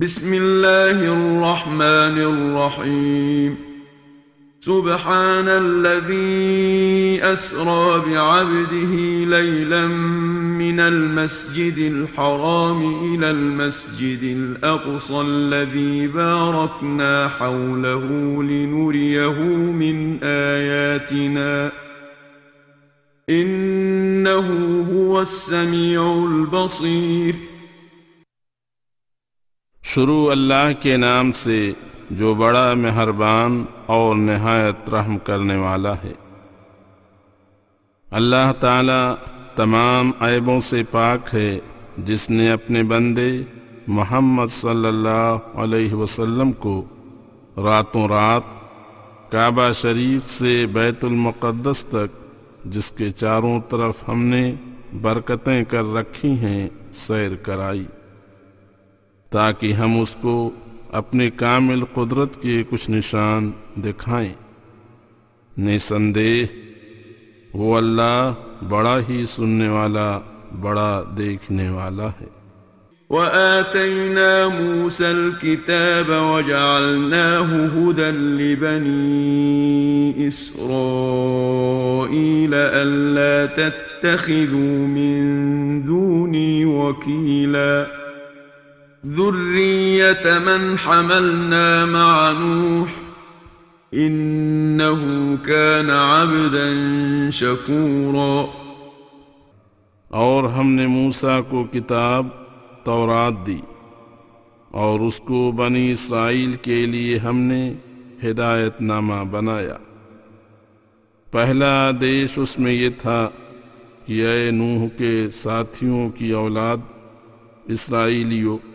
بسم الله الرحمن الرحيم. سبحان الذي أسرى بعبده ليلا من المسجد الحرام إلى المسجد الأقصى الذي باركنا حوله لنريه من آياتنا. إنه هو السميع البصير. شروع اللہ کے نام سے جو بڑا مہربان اور نہایت رحم کرنے والا ہے۔ اللہ تعالی تمام عیبوں سے پاک ہے، جس نے اپنے بندے محمد صلی اللہ علیہ وسلم کو راتوں رات کعبہ شریف سے بیت المقدس تک، جس کے چاروں طرف ہم نے برکتیں کر رکھی ہیں، سیر کرائی۔ تاکہ ہم اس کو اپنے کامل قدرت کے کچھ نشان دکھائیں۔ نسندیہ، وہ اللہ بڑا ہی سننے والا، بڑا دیکھنے والا ہے۔ وآتينا موسى الكتاب وجعلناه هدى لبني إسرائيل ألا تتخذوا من دوني وكيلا۔ ذرية من حملنا مع نوح إنه كان عبدا شكورا اور ہم نے موسیٰ کو کتاب تورات دی اور اس کو بنی اسرائیل کے لیے ہم نے ہدایت نامہ بنایا۔ پہلا آدیش اس میں یہ تھا کہ اے نوح کے ساتھیوں کی اولاد اسرائیلیوں۔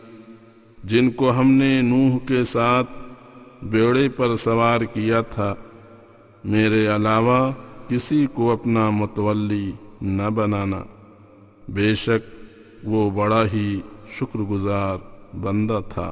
جن کو ہم نے نوح کے ساتھ بیڑے پر سوار کیا تھا، میرے علاوہ کسی کو اپنا متولی نہ بنانا۔ بے شک وہ بڑا ہی شکر گزار بندہ تھا۔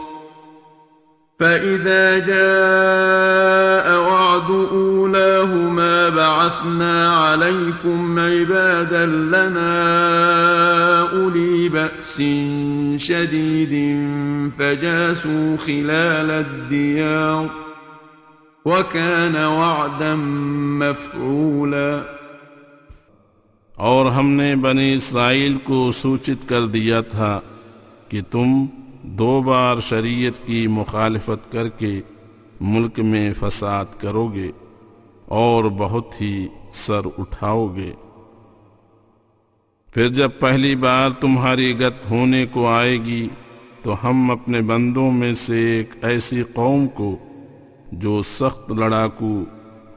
فإذا جاء وعد أولاهما بعثنا عليكم عبادا لنا أولي بأس شديد فجاسوا خلال الديار وكان وعدا مفعولا اور ہم نے بنی اسرائیل کو سوچت کر دیا تھا کہ تم دو بار شریعت کی مخالفت کر کے ملک میں فساد کرو گے اور بہت ہی سر اٹھاؤ گے۔ پھر جب پہلی بار تمہاری گت ہونے کو آئے گی، تو ہم اپنے بندوں میں سے ایک ایسی قوم کو جو سخت لڑاکو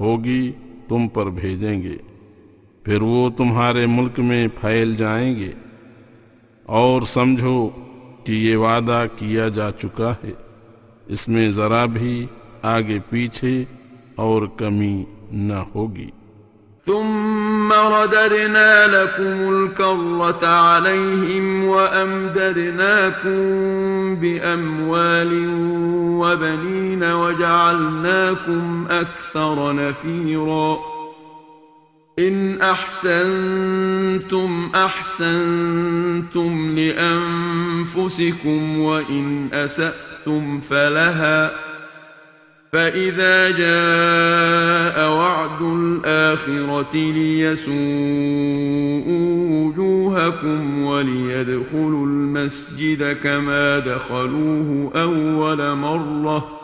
ہوگی تم پر بھیجیں گے۔ پھر وہ تمہارے ملک میں پھیل جائیں گے۔ اور سمجھو کہ یہ وعدہ کیا جا چکا ہے۔ اس میں ذرا بھی آگے پیچھے اور کمی نہ ہوگی۔ ثم رددنا لكم الكرة عليهم وأمددناكم بأموال وبنين وجعلناكم أكثر نفيرا۔ إن أحسنتم أحسنتم لأنفسكم وإن أسأتم فلها فإذا جاء وعد الآخرة ليسوءوا وجوهكم وليدخلوا المسجد كما دخلوه أول مرة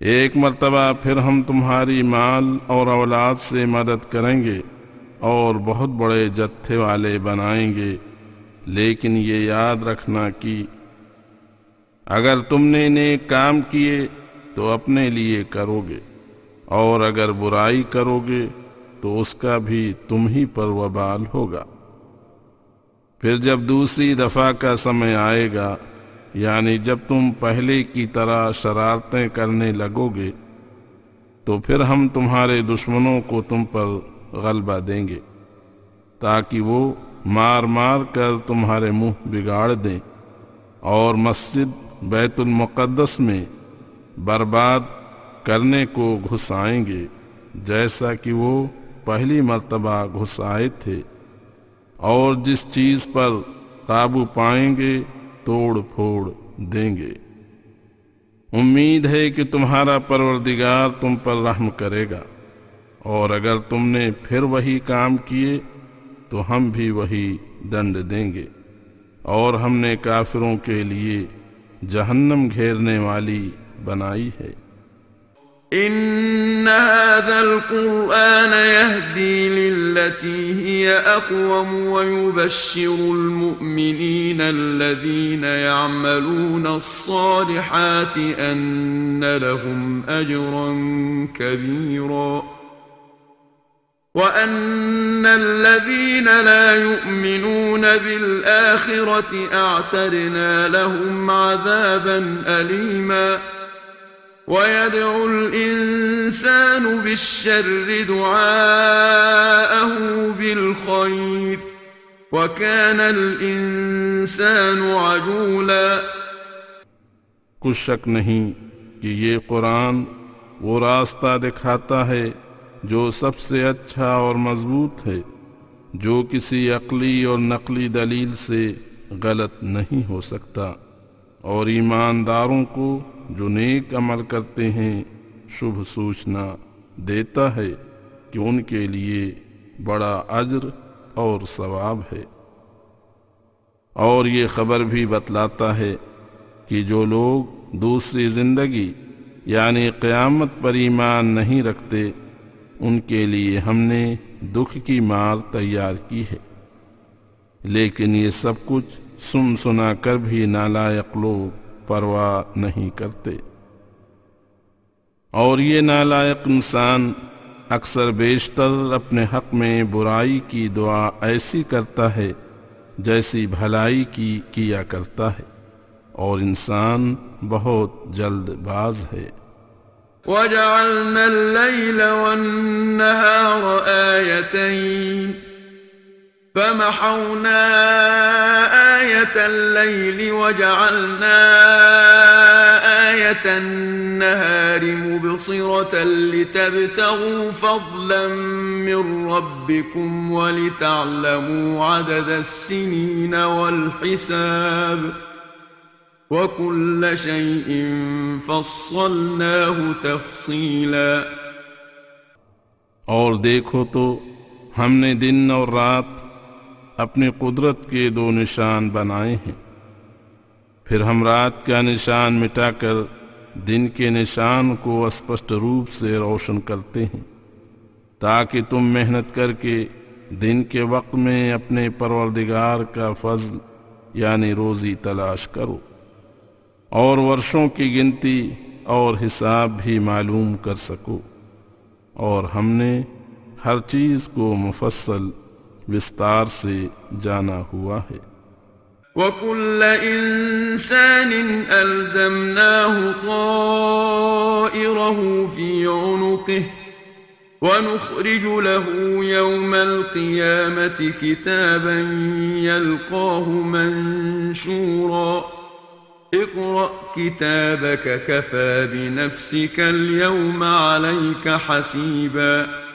ایک مرتبہ پھر ہم تمہاری مال اور اولاد سے مدد کریں گے اور بہت بڑے جتھے والے بنائیں گے، لیکن یہ یاد رکھنا کہ اگر تم نے نیک کام کیے تو اپنے لیے کرو گے، اور اگر برائی کرو گے تو اس کا بھی تم ہی پر وبال ہوگا۔ پھر جب دوسری دفعہ کا سمے آئے گا یعنی جب تم پہلے کی طرح شرارتیں کرنے لگو گے، تو پھر ہم تمہارے دشمنوں کو تم پر غلبہ دیں گے، تاکہ وہ مار مار کر تمہارے منہ بگاڑ دیں۔ اور مسجد بیت المقدس میں برباد کرنے کو گھسائیں گے، جیسا کہ وہ پہلی مرتبہ گھس آئے تھے۔ اور جس چیز پر قابو پائیں گے توڑ پھوڑ دیں گے۔ امید ہے کہ تمہارا پروردگار تم پر رحم کرے گا۔ اور اگر تم نے پھر وہی کام کیے، تو ہم بھی وہی دنڈ دیں گے۔ اور ہم نے کافروں کے لیے جہنم گھیرنے والی بنائی ہے۔ إن هذا القرآن يهدي للتي هي أقوم ويبشر المؤمنين الذين يعملون الصالحات أن لهم أجرا كبيرا وأن الذين لا يؤمنون بالآخرة أعتدنا لهم عذابا أليماً ويدعو الإنسان بالشر دعاءه بالخير وكان الإنسان عجولا کچھ شک نہیں کہ یہ قرآن وہ راستہ دکھاتا ہے جو سب سے اچھا اور مضبوط ہے، جو کسی عقلی اور نقلی دلیل سے غلط نہیں ہو سکتا، اور ایمانداروں کو جو نیک عمل کرتے ہیں، شبھ سوچنا دیتا ہے کہ ان کے لیے بڑا اجر اور ثواب ہے۔ اور یہ خبر بھی بتلاتا ہے کہ جو لوگ دوسری زندگی یعنی قیامت پر ایمان نہیں رکھتے، ان کے لیے ہم نے دکھ کی مار تیار کی ہے۔ لیکن یہ سب کچھ سن سنا کر بھی نالائق لوگ پرواہ نہیں کرتے۔ اور یہ نالائق انسان اکثر بیشتر اپنے حق میں برائی کی دعا ایسی کرتا ہے جیسی بھلائی کی کیا کرتا ہے۔ اور انسان بہت جلد باز ہے۔ وَجَعَلْنَا اللَّيْلَ وَالنَّهَارَ آيَتَيْنِ فمحونا آية الليل وجعلنا آية النهار مبصرة لتبتغوا فضلا من ربكم ولتعلموا عدد السنين والحساب وكل شيء فصلناه تفصيلا اور دیکھو تو ہم نے دن اور رات اپنی قدرت کے دو نشان بنائے ہیں۔ پھر ہم رات کا نشان مٹا کر دن کے نشان کو اسپشٹ روپ سے روشن کرتے ہیں، تاکہ تم محنت کر کے دن کے وقت میں اپنے پروردگار کا فضل یعنی روزی تلاش کرو۔ اور ورشوں کی گنتی اور حساب بھی معلوم کر سکو۔ اور ہم نے ہر چیز کو مفصل وستار سے جانا ہوا ہے وَكُلَّ إِنسَانٍ أَلْزَمْنَاهُ طَائِرَهُ فِي عُنُقِهِ ونخرج له يوم القيامة كتابا يلقاه منشورا. اقرأ كتابك كفى بنفسك اليوم عليك حسيباً.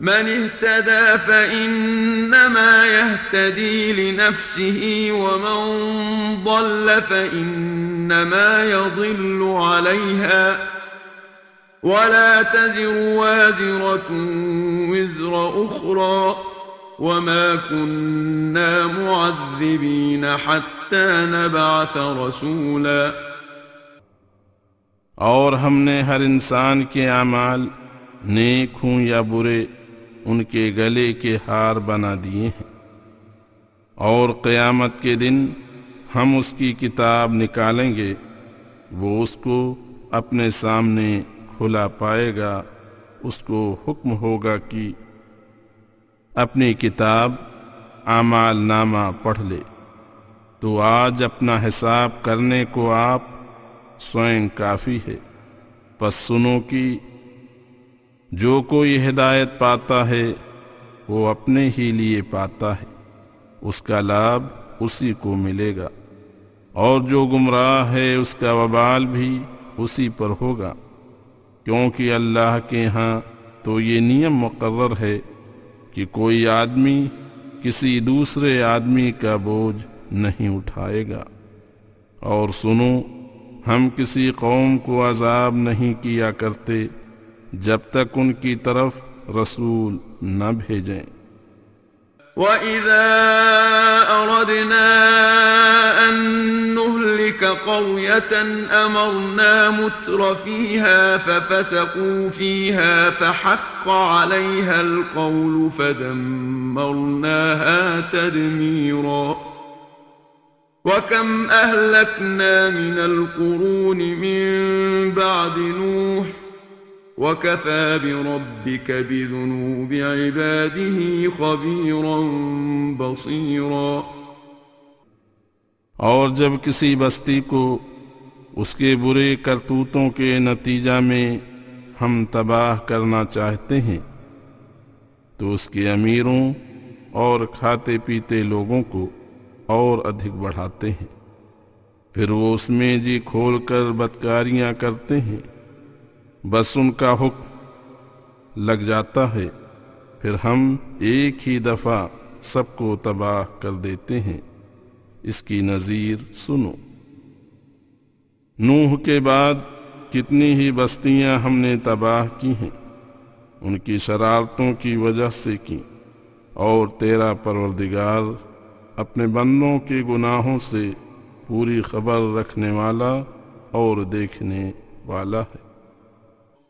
من اهتدى فإنما يهتدي لنفسه ومن ضل فإنما يضل عليها. ولا تزر وازرة وزر أخرى وما كنا معذبين حتى نبعث رسولا. اور ہم نے ہر انسان کے اعمال نیک ہوں یا برے ان کے گلے کے ہار بنا دیے ہیں۔ اور قیامت کے دن ہم اس کی کتاب نکالیں گے، وہ اس کو اپنے سامنے کھلا پائے گا، اس کو حکم ہوگا کہ اپنی کتاب اعمال نامہ پڑھ لے۔ تو آج اپنا حساب کرنے کو آپ سوئن کافی ہے پس سنو کہ جو کوئی ہدایت پاتا ہے، وہ اپنے ہی لیے پاتا ہے۔ اس کا لابھ اسی کو ملے گا۔ اور جو گمراہ ہے، اس کا وبال بھی اسی پر ہوگا۔ کیونکہ اللہ کے ہاں تو یہ نیم مقرر ہے کہ کوئی آدمی کسی دوسرے آدمی کا بوجھ نہیں اٹھائے گا۔ اور سنو، ہم کسی قوم کو عذاب نہیں کیا کرتے جب تک ان کی طرف رسول نہ بھیجیں وَإِذَا أَرَدْنَا أَن نُهْلِكَ قَرْيَةً أَمَرْنَا مُتْرَ فِيهَا فَفَسَقُوا فِيهَا فَحَقَّ عَلَيْهَا الْقَوْلُ فَدَمَّرْنَاهَا تَدْمِيرًا. وَكَمْ أَهْلَكْنَا مِنَ الْقُرُونِ مِن بَعْدِ نُوحٍ وَكَفَى بِرَبِّكَ بِذُنُوبِ عِبَادِهِ خَبِيرًا بَصِيرًا اور جب کسی بستی کو اس کے برے کرتوتوں کے نتیجہ میں ہم تباہ کرنا چاہتے ہیں، تو اس کے امیروں اور کھاتے پیتے لوگوں کو اور ادھک بڑھاتے ہیں۔ پھر وہ اس میں جی کھول کر بدکاریاں کرتے ہیں۔ بس ان کا حکم لگ جاتا ہے۔ پھر ہم ایک ہی دفعہ سب کو تباہ کر دیتے ہیں۔ اس کی نظیر سنو۔ نوح کے بعد کتنی ہی بستیاں ہم نے تباہ کی ہیں۔ ان کی شرارتوں کی وجہ سے کی۔ اور تیرا پروردگار اپنے بندوں کے گناہوں سے پوری خبر رکھنے والا اور دیکھنے والا ہے۔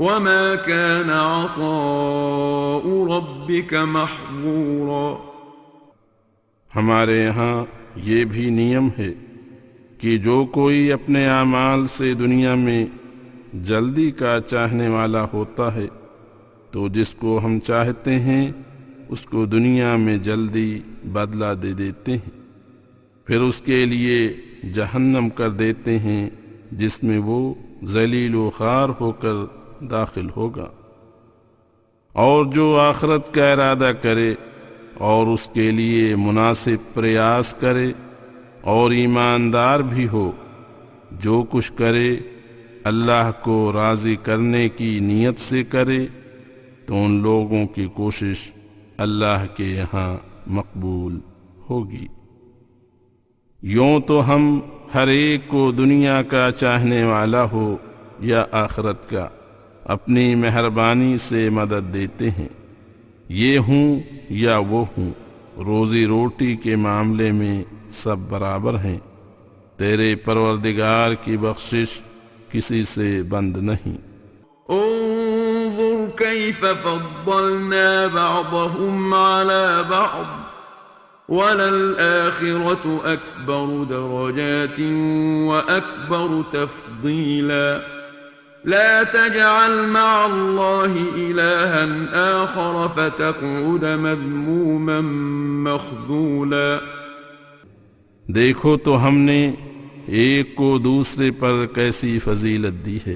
وما كان عطاء ربك محظورا۔ ہمارے یہاں یہ بھی نیم ہے کہ جو کوئی اپنے اعمال سے دنیا میں جلدی کا چاہنے والا ہوتا ہے، تو جس کو ہم چاہتے ہیں، اس کو دنیا میں جلدی بدلہ دے دیتے ہیں۔ پھر اس کے لیے جہنم کر دیتے ہیں، جس میں وہ ذلیل و خار ہو کر داخل ہوگا۔ اور جو آخرت کا ارادہ کرے اور اس کے لیے مناسب پریاس کرے اور ایماندار بھی ہو، جو کچھ کرے اللہ کو راضی کرنے کی نیت سے کرے، تو ان لوگوں کی کوشش اللہ کے یہاں مقبول ہوگی۔ یوں تو ہم ہر ایک کو دنیا کا چاہنے والا ہو یا آخرت کا۔ اپنی مہربانی سے مدد دیتے ہیں۔ یہ ہوں یا وہ ہوں، روزی روٹی کے معاملے میں سب برابر ہیں۔ تیرے پروردگار کی بخشش کسی سے بند نہیں۔ انظر كيف فضلنا بعضهم على بعض وللآخرة أكبر درجات وأكبر تفضيلا لا تجعل مع الله إلها آخر فتقعد مذموما مخذولا. دیکھو تو ہم نے ایک کو دوسرے پر کیسی فضیلت دی ہے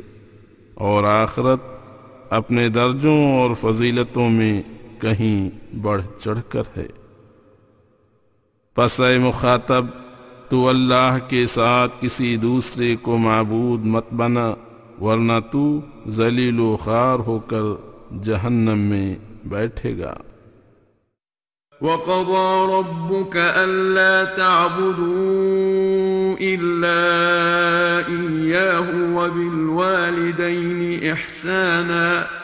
اور آخرت اپنے درجوں اور فضیلتوں میں کہیں بڑھ چڑھ کر ہے۔ پس اے مخاطب، تو اللہ کے ساتھ کسی دوسرے کو معبود مت بنا۔ ورنہ تو ذلیل و خار ہو کر جہنم میں بیٹھے گا۔ وقضى ربك ألا تعبدوا إلا إياه وبالوالدين إحساناً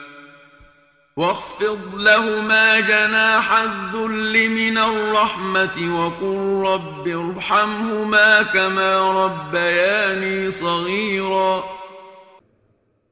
واخفض لهما جناح الذل من الرحمة وقل رب ارحمهما كما ربياني صغيرا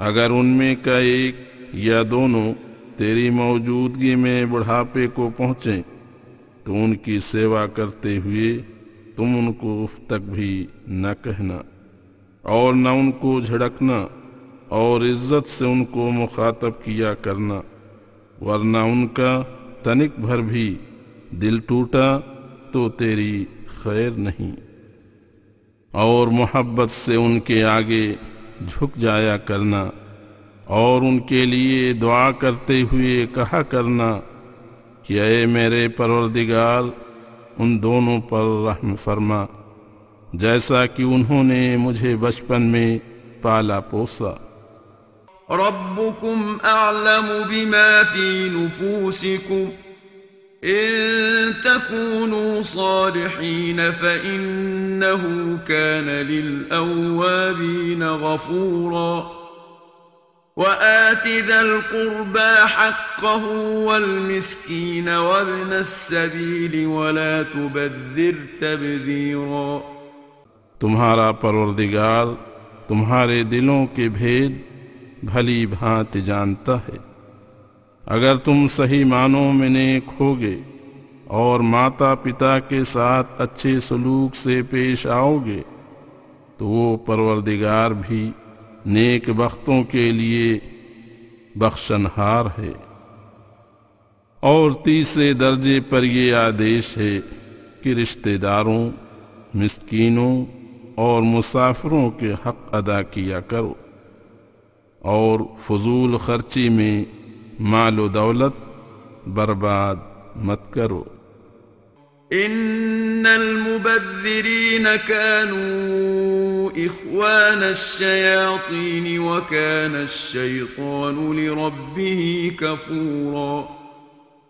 اگر ان میں کا ایک یا دونوں تیری موجودگی میں بڑھاپے کو پہنچیں، تو ان کی سیوا کرتے ہوئے تم ان کو اف تک بھی نہ کہنا اور نہ ان کو جھڑکنا اور عزت سے ان کو مخاطب کیا کرنا، ورنہ ان کا تنک بھر بھی دل ٹوٹا تو تیری خیر نہیں۔ اور محبت سے ان کے آگے جھک جایا کرنا اور ان کے لیے دعا کرتے ہوئے کہا کرنا کہ اے میرے پروردگار، ان دونوں پر رحم فرما، جیسا کہ انہوں نے مجھے بچپن میں پالا پوسا۔ ربكم أعلم بما في نفوسكم إن تكونوا صالحين فإنه كان للأوابين غفورا. وآت ذا القربى حقه والمسكين وابن السبيل ولا تبذر تبذيرا. تمہارا پروردگار تمہارے دلوں کے بھید بھلی بھانت جانتا ہے۔ اگر تم صحیح معنوں میں نیک ہوگے اور ماتا پتا کے ساتھ اچھے سلوک سے پیش آؤ گے تو وہ پروردگار بھی نیک بختوں کے لیے بخشنہار ہے۔ اور تیسرے درجے پر یہ آدیش ہے کہ رشتہ داروں مسکینوں اور مسافروں کے حق ادا کیا کرو اور فضول خرچی میں مال و دولت برباد مت کرو ان المبذرين كانوا اخوان الشياطين وكان الشيطان لربه كفورا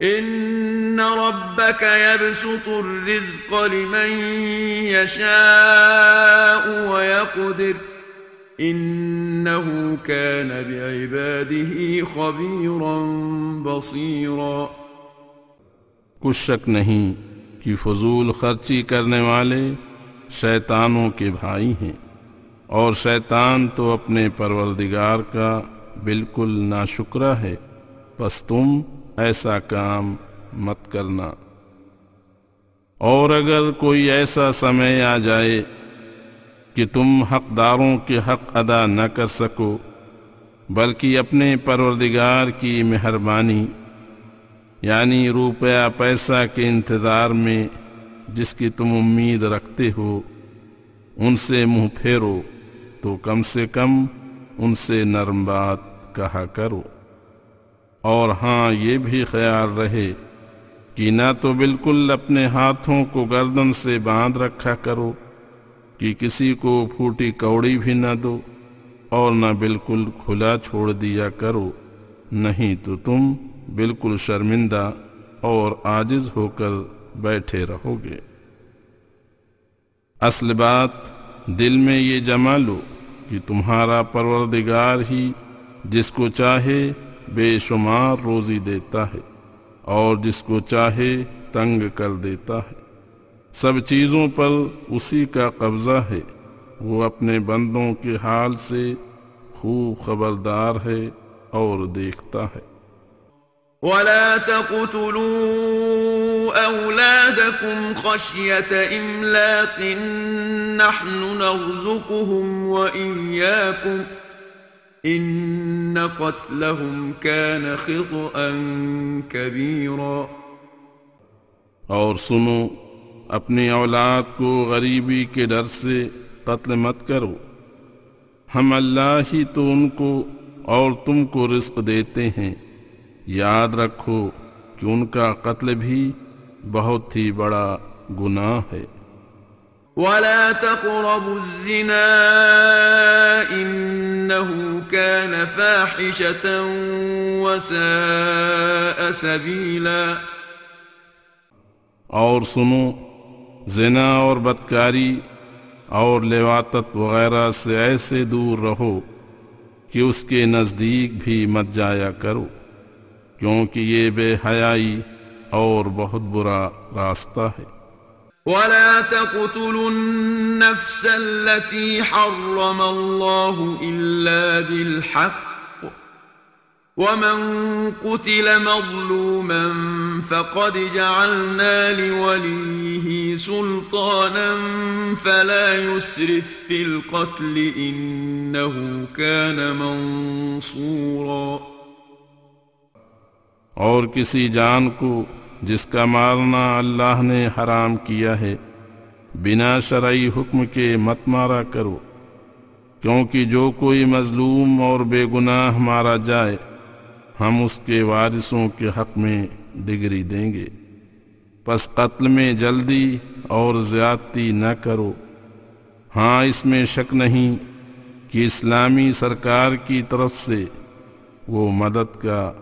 ان ربك يبسط الرزق لمن يشاء ويقدر انه كان بعباده خبيرا بصيرا کچھ شک نہیں کہ فضول خرچی کرنے والے شیطانوں کے بھائی ہیں اور شیطان تو اپنے پروردگار کا بالکل ناشکرہ ہے، پس تم ایسا کام مت کرنا۔ اور اگر کوئی ایسا سمے آ جائے کہ تم حقداروں کے حق ادا نہ کر سکو، بلکہ اپنے پروردگار کی مہربانی یعنی روپیہ پیسہ کے انتظار میں جس کی تم امید رکھتے ہو، ان سے منہ پھیرو تو کم سے کم ان سے نرم بات کہا کرو۔ اور ہاں یہ بھی خیال رہے کہ نہ تو بالکل اپنے ہاتھوں کو گردن سے باندھ رکھا کرو، کہ کسی کو پھوٹی کوڑی بھی نہ دو اور نہ بالکل کھلا چھوڑ دیا کرو۔ نہیں تو تم بالکل شرمندہ اور آجز ہو کر بیٹھے رہو گے۔ اصل بات، دل میں یہ جما لو کہ تمہارا پروردگار ہی جس کو چاہے بے شمار روزی دیتا ہے اور جس کو چاہے تنگ کر دیتا ہے۔ سب چیزوں پر اسی کا قبضہ ہے۔ وہ اپنے بندوں کے حال سے خوب خبردار ہے اور دیکھتا ہے۔ ولا تقتلوا أولادكم خشية إملاق نحن نرزقهم وإياكم إن قتلهم كان خطأ كبيرا اور سنو، اپنی اولاد کو غریبی کے ڈر سے قتل مت کرو۔ ہم اللہ ہی تو ان کو اور تم کو رزق دیتے ہیں۔ یاد رکھو کہ ان کا قتل بھی بہت ہی بڑا گناہ ہے۔ ولا تقربوا الزنا إنه كان فاحشة وساء سبيلا اور سنو، زنا اور بدکاری اور لواطت وغیرہ سے ایسے دور رہو کہ اس کے نزدیک بھی مت جایا کرو، کیونکہ یہ بے حیائی اور بہت برا راستہ ہے۔ ولا تقتلوا النفس التي حرم الله إلا بالحق. ومن قتل مظلوما فقد جعلنا لوليه سلطانا فلا يسرف في القتل إنه كان منصورا. اور کسی جان کو جس کا مارنا اللہ نے حرام کیا ہے، بنا شرعی حکم کے مت مارا کرو، کیونکہ جو کوئی مظلوم اور بے گناہ مارا جائے، ہم اس کے وارثوں کے حق میں ڈگری دیں گے۔ پس قتل میں جلدی اور زیادتی نہ کرو۔ ہاں اس میں شک نہیں کہ اسلامی سرکار کی طرف سے وہ مدد کا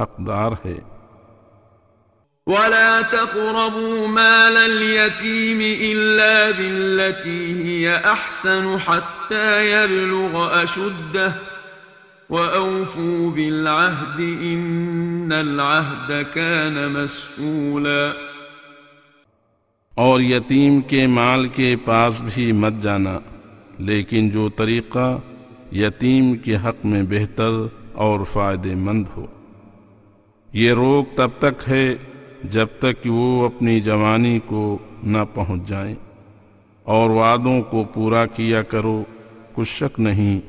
حقدار ہے۔ ولا تقربوا مال اليتيم إلا بالتي هي أحسن حتى يبلغ أشده وأوفوا بالعهد إن العهد كان مسؤولا اور یتیم کے مال کے پاس بھی مت جانا، لیکن جو طریقہ یتیم کے حق میں بہتر اور فائدے مند ہو۔ یہ روک تب تک ہے جب تک کہ وہ اپنی جوانی کو نہ پہنچ جائیں اور وعدوں کو پورا کیا کرو، کچھ شک نہیں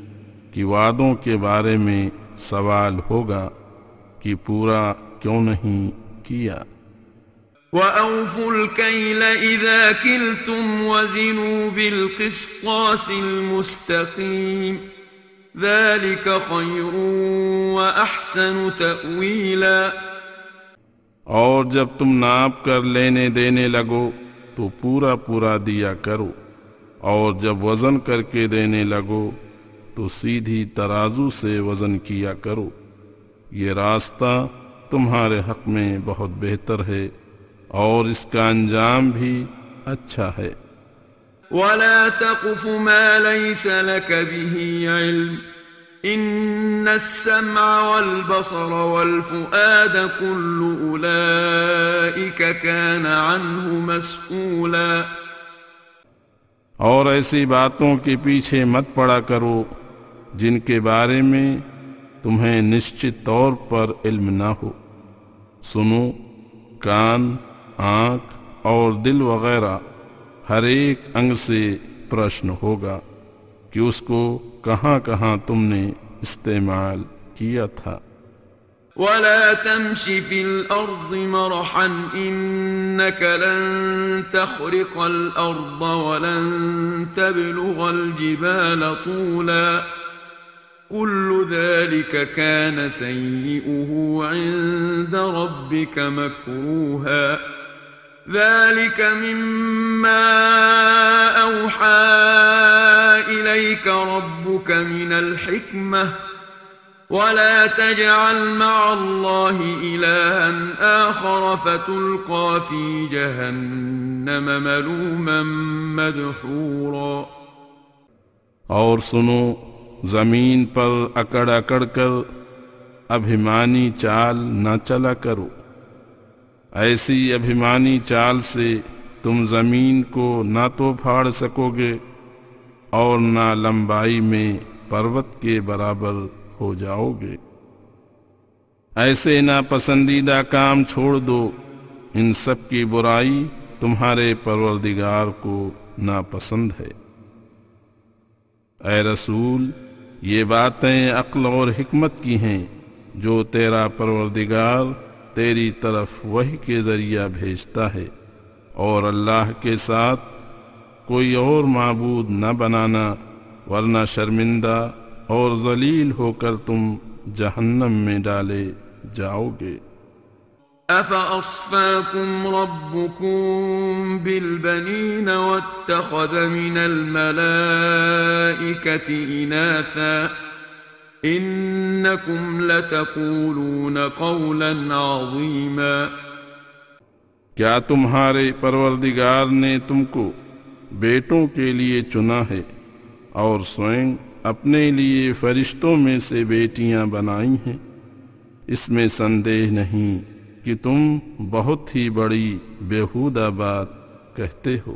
کہ وعدوں کے بارے میں سوال ہوگا کہ پورا کیوں نہیں کیا۔ وَأَوْفُوا الْكَيْلَ إِذَا كِلْتُمْ وَزِنُوا بِالْقِسْطَاسِ الْمُسْتَقِيمِ ذَلِكَ خَيْرٌ وَأَحْسَنُ تَأْوِيلًا۔ اور جب تم ناپ کر لینے دینے لگو تو پورا پورا دیا کرو، اور جب وزن کر کے دینے لگو تو سیدھی ترازو سے وزن کیا کرو۔ یہ راستہ تمہارے حق میں بہت بہتر ہے، اور اس کا انجام بھی اچھا ہے۔ وَلَا تَقْفُ مَا لَيْسَ لَكَ بِهِ عِلْمٍ۔ ان السمع والبصر والفؤاد كل اولئك كان عنه مسؤولا. اور ایسی باتوں کے پیچھے مت پڑا کرو جن کے بارے میں تمہیں نشچت طور پر علم نہ ہو۔ سنو، کان، آنکھ اور دل وغیرہ ہر ایک انگ سے پرشن ہوگا کہ اس کو کہاں کہاں تم نے استعمال کیا تھا ولا تمش في الأرض مرحا إنك لن تخرق الأرض ولن تبلغ الجبال طولا كل ذلك كان سيئه عند ربك مكروها ذلك مما أوحى إليك ربك من الحكمة ولا تجعل مع الله إلها آخر فتلقى في جهنم ملوما مدحورا اور سنو زمین پر اکڑ اکڑ کر ابھیمانی چال نہ چلا کرو۔ ایسی ابھیمانی چال سے تم زمین کو نہ تو پھاڑ سکو گے اور نہ لمبائی میں پروت کے برابر ہو جاؤ گے ایسے ناپسندیدہ کام چھوڑ دو۔ ان سب کی برائی تمہارے پروردگار کو ناپسند ہے۔ اے رسول، یہ باتیں عقل اور حکمت کی ہیں جو تیرا پروردگار تیری طرف وہی کے ذریعہ بھیجتا ہے اور اللہ کے ساتھ کوئی اور معبود نہ بنانا، ورنہ شرمندہ اور ذلیل ہو کر تم جہنم میں ڈالے جاؤ گے۔ أفأصفاكم ربكم بالبنين واتخذ من الملائكة إناثا إنكم لتقولون قولا عظيما. کیا تمہارے پروردگار نے تم کو بیٹوں کے لیے چنا ہے اور سوئنگ اپنے لیے فرشتوں میں سے بیٹیاں بنائی ہیں؟ اس میں سندے نہیں کہ تم بہت ہی بڑی بےحودہ بات کہتے ہو۔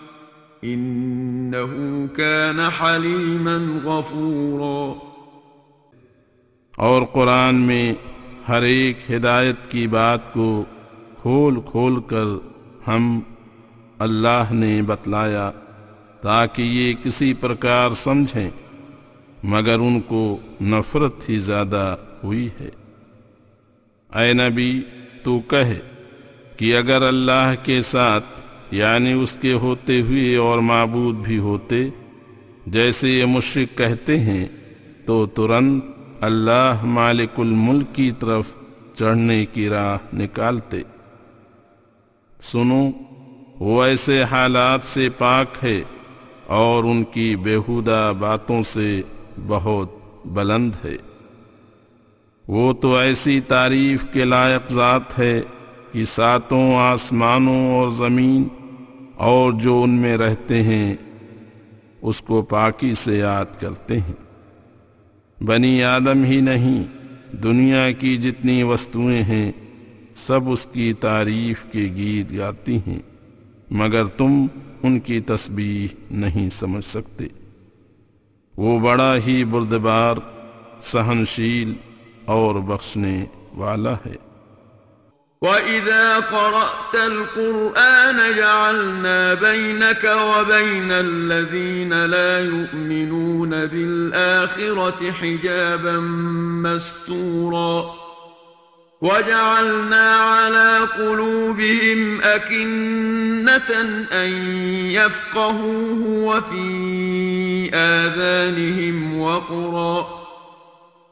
إِنَّهُ كَانَ حَلِيمًا غَفُورًا۔ اور قرآن میں ہر ایک ہدایت کی بات کو کھول کھول کر ہم اللہ نے بتلایا تاکہ یہ کسی پرکار سمجھیں، مگر ان کو نفرت ہی زیادہ ہوئی ہے۔ اے نبی، تو کہے کہ اگر اللہ کے ساتھ یعنی اس کے ہوتے ہوئے اور معبود بھی ہوتے، جیسے یہ مشرق کہتے ہیں، تو ترنت اللہ مالک الملک کی طرف چڑھنے کی راہ نکالتے۔ سنو، وہ ایسے حالات سے پاک ہے اور ان کی بےحودہ باتوں سے بہت بلند ہے۔ وہ تو ایسی تعریف کے لائق ذات ہے کہ ساتوں آسمانوں اور زمین اور جو ان میں رہتے ہیں، اس کو پاکی سے یاد کرتے ہیں۔ بنی آدم ہی نہیں، دنیا کی جتنی وستویں ہیں، سب اس کی تعریف کے گیت گاتی ہیں۔ مگر تم ان کی تسبیح نہیں سمجھ سکتے۔ وہ بڑا ہی بردبار، سہنشیل اور بخشنے والا ہے۔ وَإِذَا قَرَأْتَ الْقُرْآنَ جَعَلْنَا بَيْنَكَ وَبَيْنَ الَّذِينَ لَا يُؤْمِنُونَ بِالْآخِرَةِ حِجَابًا مَسْتُورًا وجعلنا على قلوبهم أكنة أن يفقهوه وفي آذانهم وقرا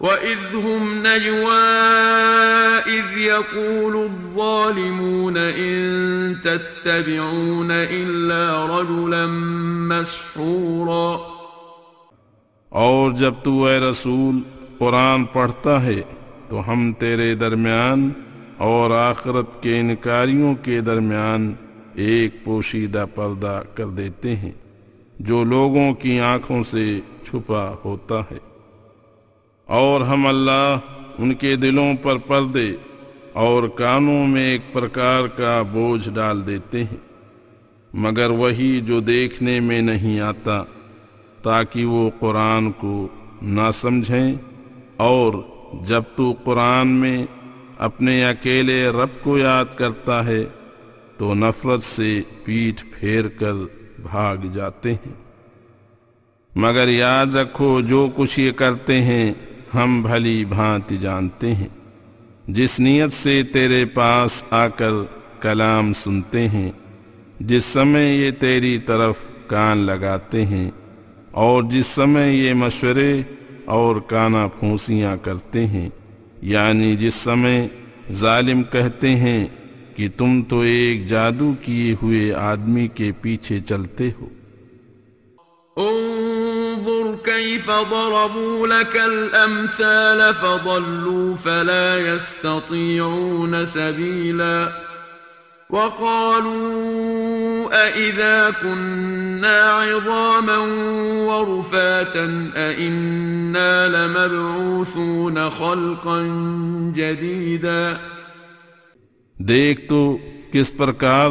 وَإِذْ هُمْ نَجْوَى إِذْ يَقُولُ الظَّالِمُونَ إِن تَتَّبِعُونَ إِلَّا رَجُلًا مَسْحُورًا اور جب تو اے رسول قرآن پڑھتا ہے، تو ہم تیرے درمیان اور آخرت کے انکاریوں کے درمیان ایک پوشیدہ پردہ کر دیتے ہیں، جو لوگوں کی آنکھوں سے چھپا ہوتا ہے۔ اور ہم اللہ ان کے دلوں پر پردے اور کانوں میں ایک پرکار کا بوجھ ڈال دیتے ہیں۔ مگر وہی جو دیکھنے میں نہیں آتا، تاکہ وہ قرآن کو نہ سمجھیں۔ اور جب تو قرآن میں اپنے اکیلے رب کو یاد کرتا ہے، تو نفرت سے پیٹھ پھیر کر بھاگ جاتے ہیں۔ مگر یاد رکھو، جو کچھ یہ کرتے ہیں ہم بھلی بھانتی جانتے ہیں۔ جس نیت سے تیرے پاس آ کر کلام سنتے ہیں، جس سمے یہ تیری طرف کان لگاتے ہیں، اور جس سمے یہ مشورے اور کانا پھونسیاں کرتے ہیں۔ یعنی جس سمے ظالم کہتے ہیں کہ تم تو ایک جادو کیے ہوئے آدمی کے پیچھے چلتے ہو۔ انظر كيف ضربوا لك الأمثال فضلوا فلا يستطيعون سبيلا وقالوا أإذا كنا عظاما ورفاتا أإنا لمبعوثون خلقا جديدا دیکھ تو کس پرکار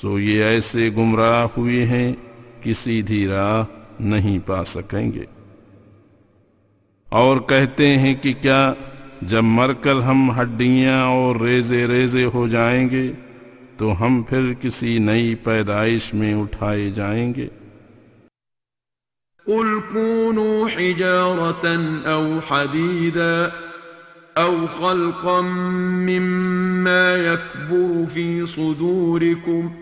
سو یہ ایسے گمراہ ہوئے ہیں کہ سیدھی راہ نہیں پا سکیں گے۔ اور کہتے ہیں کہ کیا جب مر کر ہم ہڈیاں اور ریزے ریزے ہو جائیں گے، تو ہم پھر کسی نئی پیدائش میں اٹھائے جائیں گے۔ قل كونوا حجارة أو حديدا أو خلقا مما يكبر في صدوركم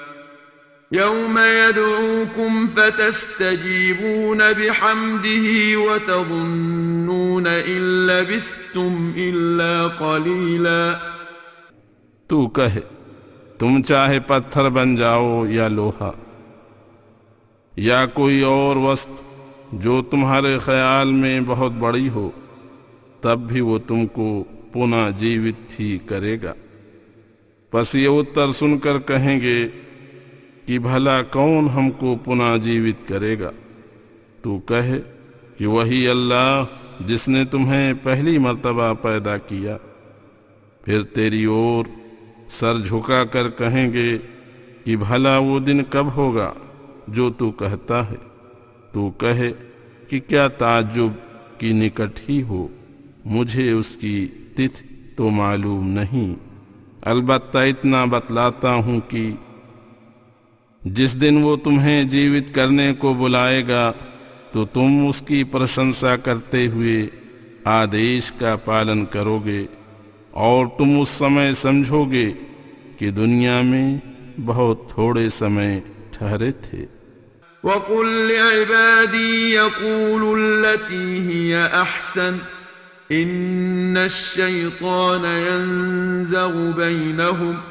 يوم يدعوكم فتستجيبون بحمده وتظنون إن لبثتم إلا قليلا تو کہے تم چاہے پتھر بن جاؤ یا لوہا، یا کوئی اور وسط جو تمہارے خیال میں بہت بڑی ہو، تب بھی وہ تم کو پناہ جیوت ہی کرے گا۔ پس یہ اتر سن کر کہیں گے کہ بھلا کون ہم کو پناہ جیوت کرے گا؟ تو کہے کہ وہی اللہ جس نے تمہیں پہلی مرتبہ پیدا کیا۔ پھر تیری اور سر جھکا کر کہیں گے کہ بھلا وہ دن کب ہوگا جو تو کہتا ہے؟ تو کہے کہ کیا تعجب کی نکٹ ہی ہو؟ مجھے اس کی تتھ تو معلوم نہیں۔ البتہ اتنا بتلاتا ہوں کہ جس دن وہ تمہیں جیوت کرنے کو بلائے گا، تو تم اس کی پرشنسا کرتے ہوئے آدیش کا پالن کرو گے اور تم اس سمے سمجھو گے کہ دنیا میں بہت تھوڑے سمے ٹھہرے تھے۔ وَقُلْ لِعِبَادِي يَقُولُ الَّتِي هِيَ أَحْسَنُ، إِنَّ الشَّيْطَانَ يَنزَغُ بَيْنَهُمْ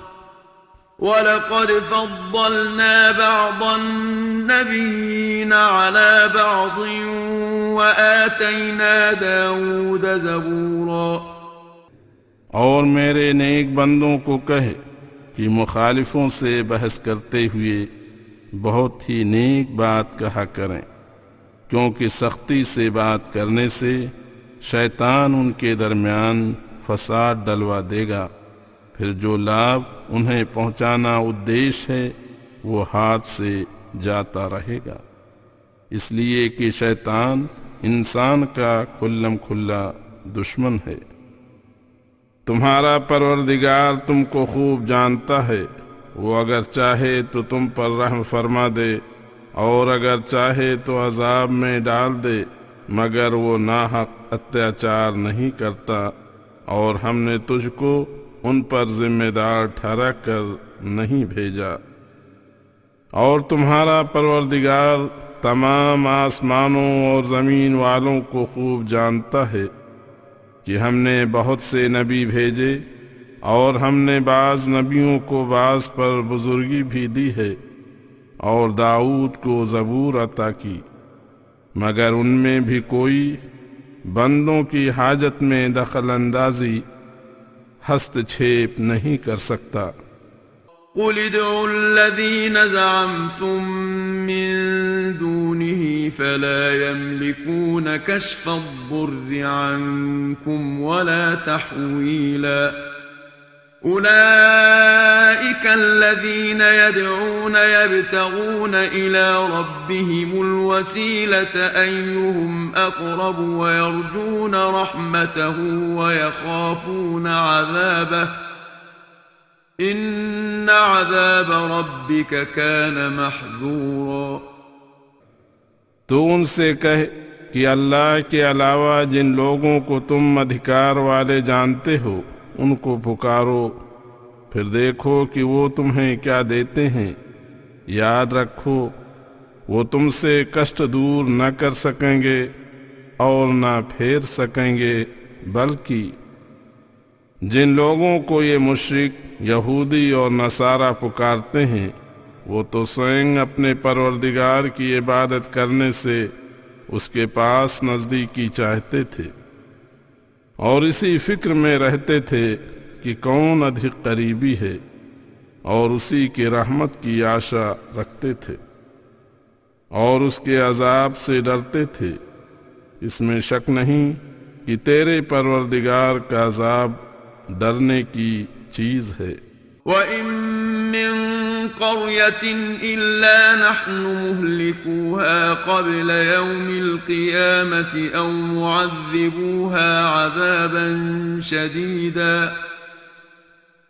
وَلَقَدْ فَضَّلْنَا بَعْضَ النَّبِيِّينَ عَلَى بَعْضٍ وَآتَيْنَا دَاوُودَ زَبُورًا اور میرے نیک بندوں کو کہے کہ مخالفوں سے بحث کرتے ہوئے بہت ہی نیک بات کہا کریں، کیونکہ سختی سے بات کرنے سے شیطان ان کے درمیان فساد ڈلوا دے گا۔ پھر جو لابھ انہیں پہنچانا ادیش ہے، وہ ہاتھ سے جاتا رہے گا۔ اس لیے کہ شیطان انسان کا کھلم کھلا دشمن ہے۔ تمہارا پروردگار تم کو خوب جانتا ہے۔ وہ اگر چاہے تو تم پر رحم فرما دے، اور اگر چاہے تو عذاب میں ڈال دے، مگر وہ ناحق اتیاچار نہیں کرتا۔ اور ہم نے تجھ کو ان پر ذمہ دار ٹھہرا کر نہیں بھیجا۔ اور تمہارا پروردگار تمام آسمانوں اور زمین والوں کو خوب جانتا ہے کہ ہم نے بہت سے نبی بھیجے اور ہم نے بعض نبیوں کو بعض پر بزرگی بھی دی ہے اور داؤد کو زبور عطا کی۔ مگر ان میں بھی کوئی بندوں کی حاجت میں دخل اندازی چھیپ نہیں کر سکتا قل ادعوا الذين زعمتم من دونه فلا يملكون كشف الضر عنكم ولا تحويلا أولئك الذين يدعون يبتغون إلى ربهم الوسيلة أيهم أقرب ويرجون رحمته ويخافون عذابه ان عذاب ربك كان محذورا. تو ان سے کہے کہ اللہ کے علاوہ جن لوگوں کو تم ادھکار والے جانتے ہو ان کو پکارو۔ پھر دیکھو کہ وہ تمہیں کیا دیتے ہیں۔ یاد رکھو، وہ تم سے کشٹ دور نہ کر سکیں گے اور نہ پھیر سکیں گے، بلکہ جن لوگوں کو یہ مشرق یہودی اور نصارہ پکارتے ہیں، وہ تو سوئنگ اپنے پروردگار کی عبادت کرنے سے اس کے پاس نزدیکی چاہتے تھے۔ اور اسی فکر میں رہتے تھے کہ کون ادھک قریبی ہے، اور اسی کے رحمت کی آشا رکھتے تھے، اور اس کے عذاب سے ڈرتے تھے۔ اس میں شک نہیں کہ تیرے پروردگار کا عذاب ڈرنے کی چیز ہے۔ وَإِن مِّن قَرْيَةٍ إِلَّا نَحْنُ مُهْلِكُوهَا قَبْلَ يَوْمِ الْقِيَامَةِ أَوْ مُعَذِّبُوهَا عَذَابًا شَدِيدًا.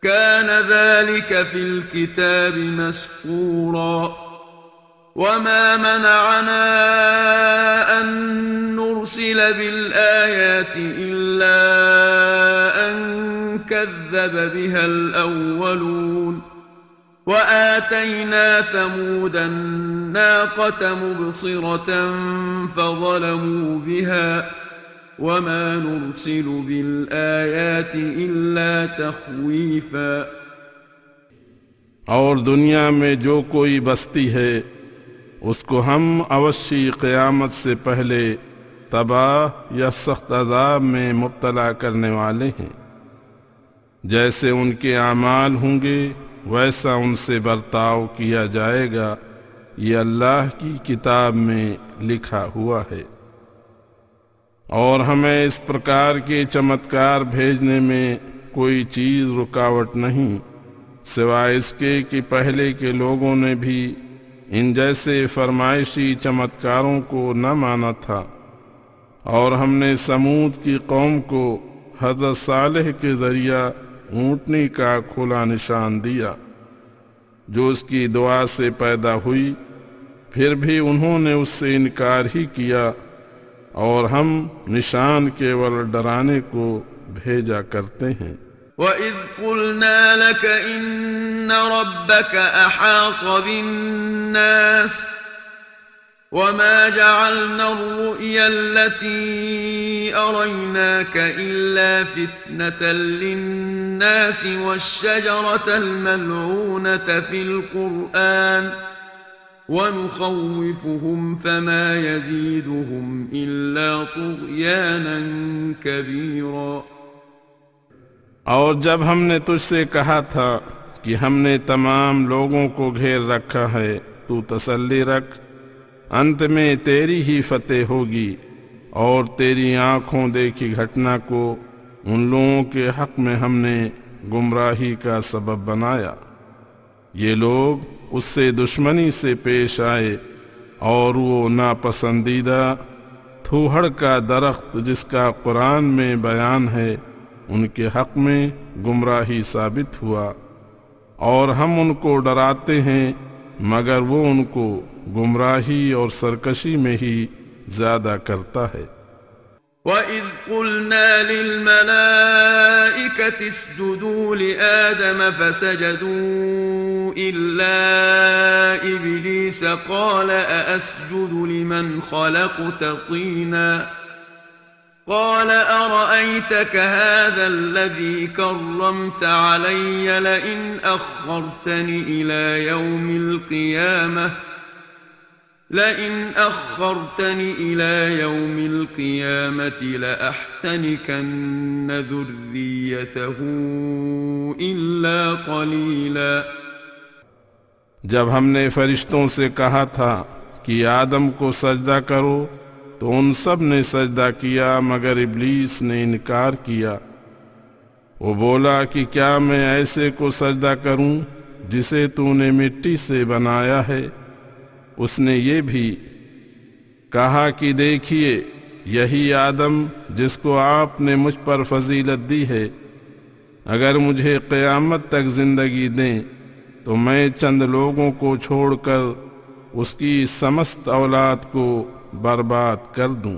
كَانَ ذَلِكَ فِي الْكِتَابِ مَسْطُورًا. وَمَا مَنَعَنَا أَن نُّرْسِلَ بِالْآيَاتِ إِلَّا كذب بها الأولون. وآتينا ثمود الناقة مبصرة فظلموا بها وما نرسل بالآيات إلا تخويفا اور دنیا میں جو کوئی بستی ہے، اس کو ہم اوشی قیامت سے پہلے تباہ یا سخت عذاب میں مبتلا کرنے والے ہیں۔ جیسے ان کے اعمال ہوں گے ویسا ان سے برتاؤ کیا جائے گا، یہ اللہ کی کتاب میں لکھا ہوا ہے۔ اور ہمیں اس پرکار کے چمتکار بھیجنے میں کوئی چیز رکاوٹ نہیں، سوائے اس کے کہ پہلے کے لوگوں نے بھی ان جیسے فرمائشی چمتکاروں کو نہ مانا تھا۔ اور ہم نے سمود کی قوم کو حضرت صالح کے ذریعہ اونٹنی کا کھلا نشان دیا۔ جو اس کی دعا سے پیدا ہوئی، پھر بھی انہوں نے اس سے انکار ہی کیا اور ہم نشان کیول ڈرانے کو بھیجا کرتے ہیں۔ وَإِذْ قُلْنَا لَكَ إِنَّ رَبَّكَ أَحَاطَ بِالنَّاسِ وما جعلنا الرؤيا التي أريناك إلا فتنة للناس والشجرة الملعونة في القرآن ونخوفهم فما يزيدهم إلا طغيانا كبيرا اور جب ہم نے تجھ سے کہا تھا کہ ہم نے تمام لوگوں کو گھیر رکھا ہے تو تسلی رکھ انت میں تیری ہی فتح ہوگی اور تیری آنکھوں دیکھی گھٹنا کو ان لوگوں کے حق میں ہم نے گمراہی کا سبب بنایا۔ یہ لوگ اس سے دشمنی سے پیش آئے اور وہ ناپسندیدہ تھوہڑ کا درخت جس کا قرآن میں بیان ہے، ان کے حق میں گمراہی ثابت ہوا اور ہم ان کو ڈراتے ہیں، مگر وہ ان کو گمراہی اور سرکشی میں ہی زیادہ کرتا ہے۔ وَإِذْ قُلْنَا لِلْمَلَائِكَةِ اسْجُدُوا لِآدَمَ فَسَجَدُوا إِلَّا إِبْلِيسَ قَالَ أَأَسْجُدُ لِمَنْ خَلَقْتَ طِينًا؟ قال أرأيتك هذا الذي كرمت علي لئن أخرتني إلى يوم القيامة؟ لئن أخرتني إلى يوم القيامة لأحتنكن ذريته إلا قليلا۔ جب ہم نے فرشتوں سے کہا تھا کہ آدم کو سجدہ کرو، تو ان سب نے سجدہ کیا، مگر ابلیس نے انکار کیا۔ وہ بولا کہ کیا میں ایسے کو سجدہ کروں جسے تو نے مٹی سے بنایا ہے؟ اس نے یہ بھی کہا کہ دیکھیے، یہی آدم جس کو آپ نے مجھ پر فضیلت دی ہے، اگر مجھے قیامت تک زندگی دیں تو میں چند لوگوں کو چھوڑ کر اس کی سمست اولاد کو برباد کر دوں۔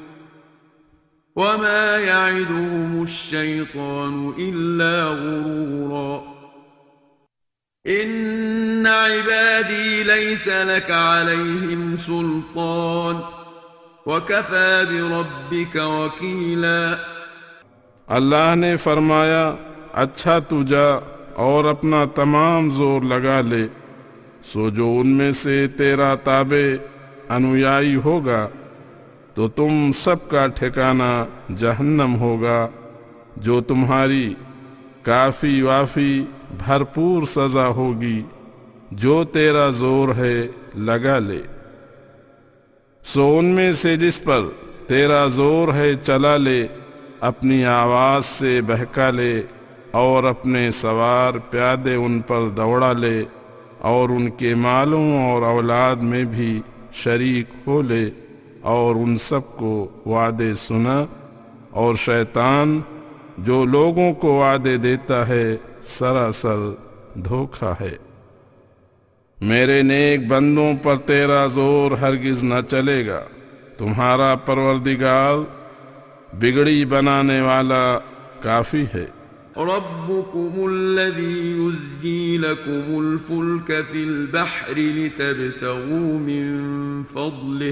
وما يعدهم الشيطان إلا غرورا. إن عبادي ليس لك عليهم سلطان. وَكَفَى بِرَبِّكَ وَكِيلًا. اللہ نے فرمایا اچھا تو جا اور اپنا تمام زور لگا لے۔ سو جو ان میں سے تیرا تابع انویائی ہوگا۔ تو تم سب کا ٹھکانہ جہنم ہوگا، جو تمہاری کافی وافی بھرپور سزا ہوگی، جو تیرا زور ہے لگا لے۔ سو ان میں سے جس پر تیرا زور ہے چلا لے، اپنی آواز سے بہکا لے اور اپنے سوار پیادے ان پر دوڑا لے اور ان کے مالوں اور اولاد میں بھی شریک ہو لے۔ اور ان سب کو وعدے سنا، اور شیطان جو لوگوں کو وعدے دیتا ہے، سراسر دھوکا ہے۔ میرے نیک بندوں پر تیرا زور ہرگز نہ چلے گا۔ تمہارا پروردگار بگڑی بنانے والا کافی ہے۔ ربكم الذي يزجي لكم الفلك في البحر لتبتغوا من فضله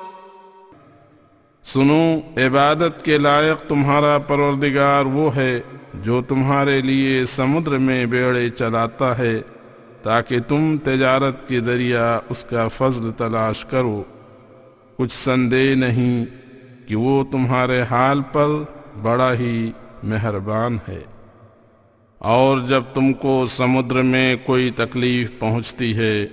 سنو، عبادت کے لائق تمہارا پروردگار وہ ہے جو تمہارے لیے سمندر میں بیڑے چلاتا ہے، تاکہ تم تجارت کے ذریعہ اس کا فضل تلاش کرو۔ کچھ سندے نہیں کہ وہ تمہارے حال پر بڑا ہی مہربان ہے۔ اور جب تم کو سمندر میں کوئی تکلیف پہنچتی ہے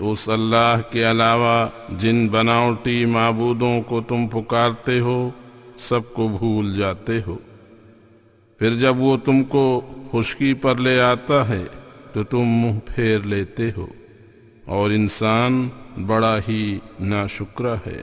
اس اللہ کے علاوہ جن بناوٹی معبودوں کو تم پکارتے ہو، سب کو بھول جاتے ہو۔ پھر جب وہ تم کو خشکی پر لے آتا ہے، تو تم منہ پھیر لیتے ہو۔ اور انسان بڑا ہی ناشکرہ ہے۔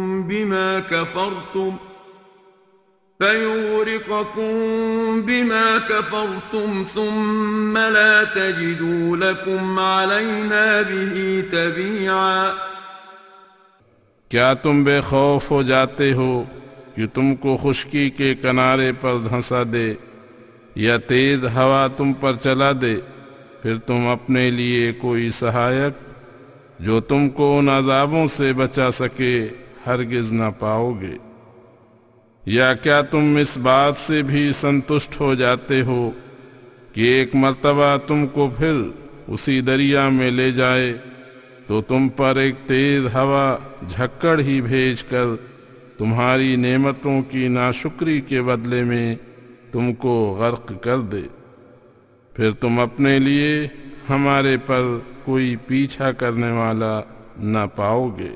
بما كفرتم فيغرقكم بما كفرتم ثم لا تجدوا لكم علينا به تبيعا کیا تم بے خوف ہو جاتے ہو کہ تم کو خشکی کے کنارے پر دھنسا دے یا تیز ہوا تم پر چلا دے؟ پھر تم اپنے لیے کوئی سہایک جو تم کو ان عذابوں سے بچا سکے۔ ہرگز نہ پاؤ گے۔ یا کیا تم اس بات سے بھی سنتشٹ ہو جاتے ہو کہ ایک مرتبہ تم کو پھر اسی دریا میں لے جائے، تو تم پر ایک تیز ہوا جھکڑ ہی بھیج کر تمہاری نعمتوں کی ناشکری کے بدلے میں تم کو غرق کر دے۔ پھر تم اپنے لیے ہمارے پر کوئی پیچھا کرنے والا نہ پاؤ گے۔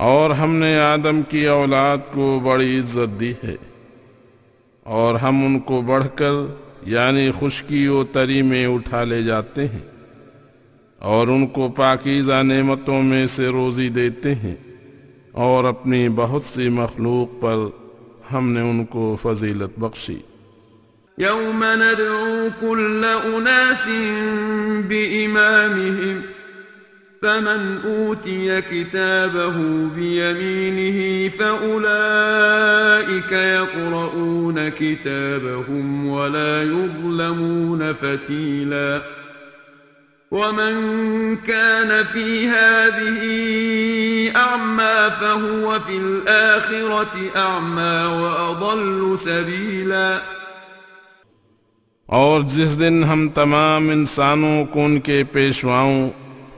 اور ہم نے آدم کی اولاد کو بڑی عزت دی ہے۔ اور ہم ان کو بڑھ کر یعنی خشکی و تری میں اٹھا لے جاتے ہیں۔ اور ان کو پاکیزہ نعمتوں میں سے روزی دیتے ہیں۔ اور اپنی بہت سی مخلوق پر ہم نے ان کو فضیلت بخشی۔ يوم ندعو كل أناس بإمامهم فمن أوتي كتابه بيمينه فأولئك يقرؤون كتابهم ولا يظلمون فتيلا. ومن كان في هذه أعمى فهو في الآخرة أعمى وأضل سبيلا. اور جس دن ہم تمام انسانوں کو ان کے پیشواؤں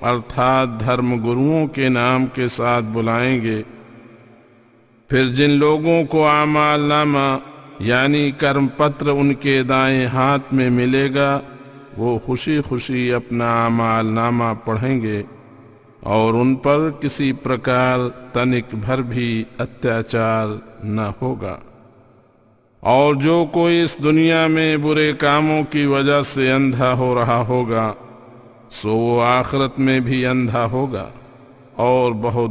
ارتھات دھرم گروؤں کے نام کے ساتھ بلائیں گے۔ پھر جن لوگوں کو اعمال نامہ یعنی کرم پتر ان کے دائیں ہاتھ میں ملے گا، وہ خوشی خوشی اپنا اعمال نامہ پڑھیں گے۔ اور ان پر کسی پرکار تنک بھر بھی اتیاچار نہ ہوگا۔ اور جو کوئی اس دنیا میں برے کاموں کی وجہ سے اندھا ہو رہا ہوگا سو وہ آخرت میں بھی اندھا ہوگا اور بہت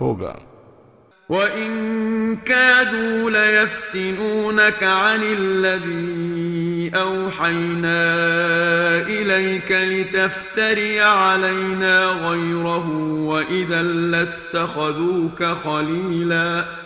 ہوگا وإن كادوا ليفتنونك عن الذي أوحينا إليك لتفتري علينا غيره وإذا لاتخذوك خليلاً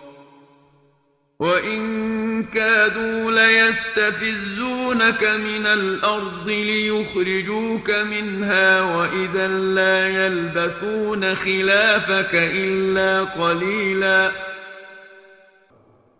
وإن كادوا ليستفزونك من الأرض ليخرجوك منها وإذا لا يلبثون خلافك إلا قليلا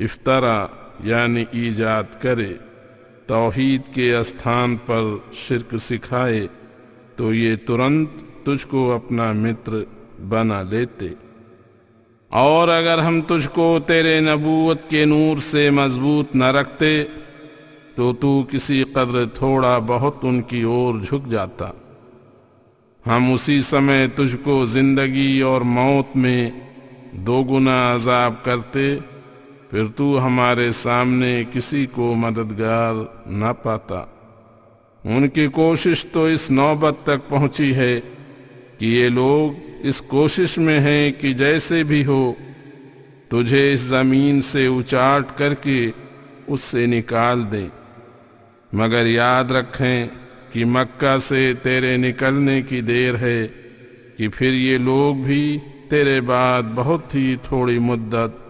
افطرا یعنی ایجاد کرے، توحید کے استھان پر شرک سکھائے، تو یہ ترنت تجھ کو اپنا متر بنا لیتے۔ اور اگر ہم تجھ کو تیرے نبوت کے نور سے مضبوط نہ رکھتے، تو تو کسی قدر تھوڑا بہت ان کی اور جھک جاتا۔ ہم اسی سمے تجھ کو زندگی اور موت میں دو گنا عذاب کرتے پھر تو ہمارے سامنے کسی کو مددگار نہ پاتا۔ ان کی کوشش تو اس نوبت تک پہنچی ہے کہ یہ لوگ اس کوشش میں ہیں کہ جیسے بھی ہو، تجھے اس زمین سے اچاٹ کر کے اس سے نکال دیں۔ مگر یاد رکھیں کہ مکہ سے تیرے نکلنے کی دیر ہے کہ پھر یہ لوگ بھی تیرے بعد بہت ہی تھوڑی مدت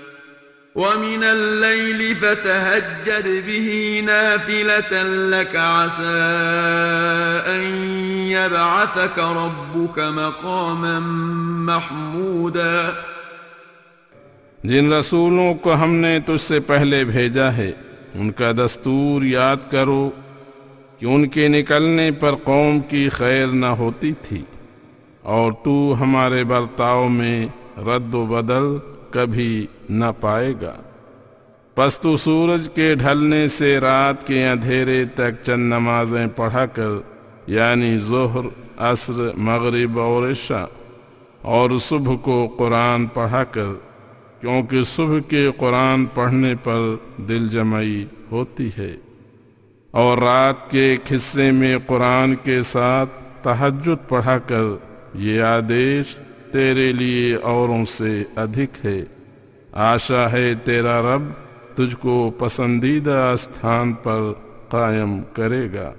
ومن الليل فتهجد به نافلة لك عسى أن يبعثك ربك مقاما محمودا جن رسولوں کو ہم نے تجھ سے پہلے بھیجا ہے، ان کا دستور یاد کرو کہ ان کے نکلنے پر قوم کی خیر نہ ہوتی تھی اور تو ہمارے برتاؤ میں رد و بدل کبھی نہ پائے گا۔ پس تو سورج کے ڈھلنے سے رات کے اندھیرے تک چند نمازیں پڑھا کر یعنی ظہر، عصر، مغرب اور عشاء، اور صبح کو قرآن پڑھا کر، کیونکہ صبح کے قرآن پڑھنے پر دل جمعی ہوتی ہے۔ اور رات کے ایک حصے میں قرآن کے ساتھ تحجد پڑھا کر، یہ آدیش تیرے لیے اوروں سے ادھک ہے۔ آشا ہے تیرا رب، تجھ کو پسندیدہ استھان پر قائم کرے گا۔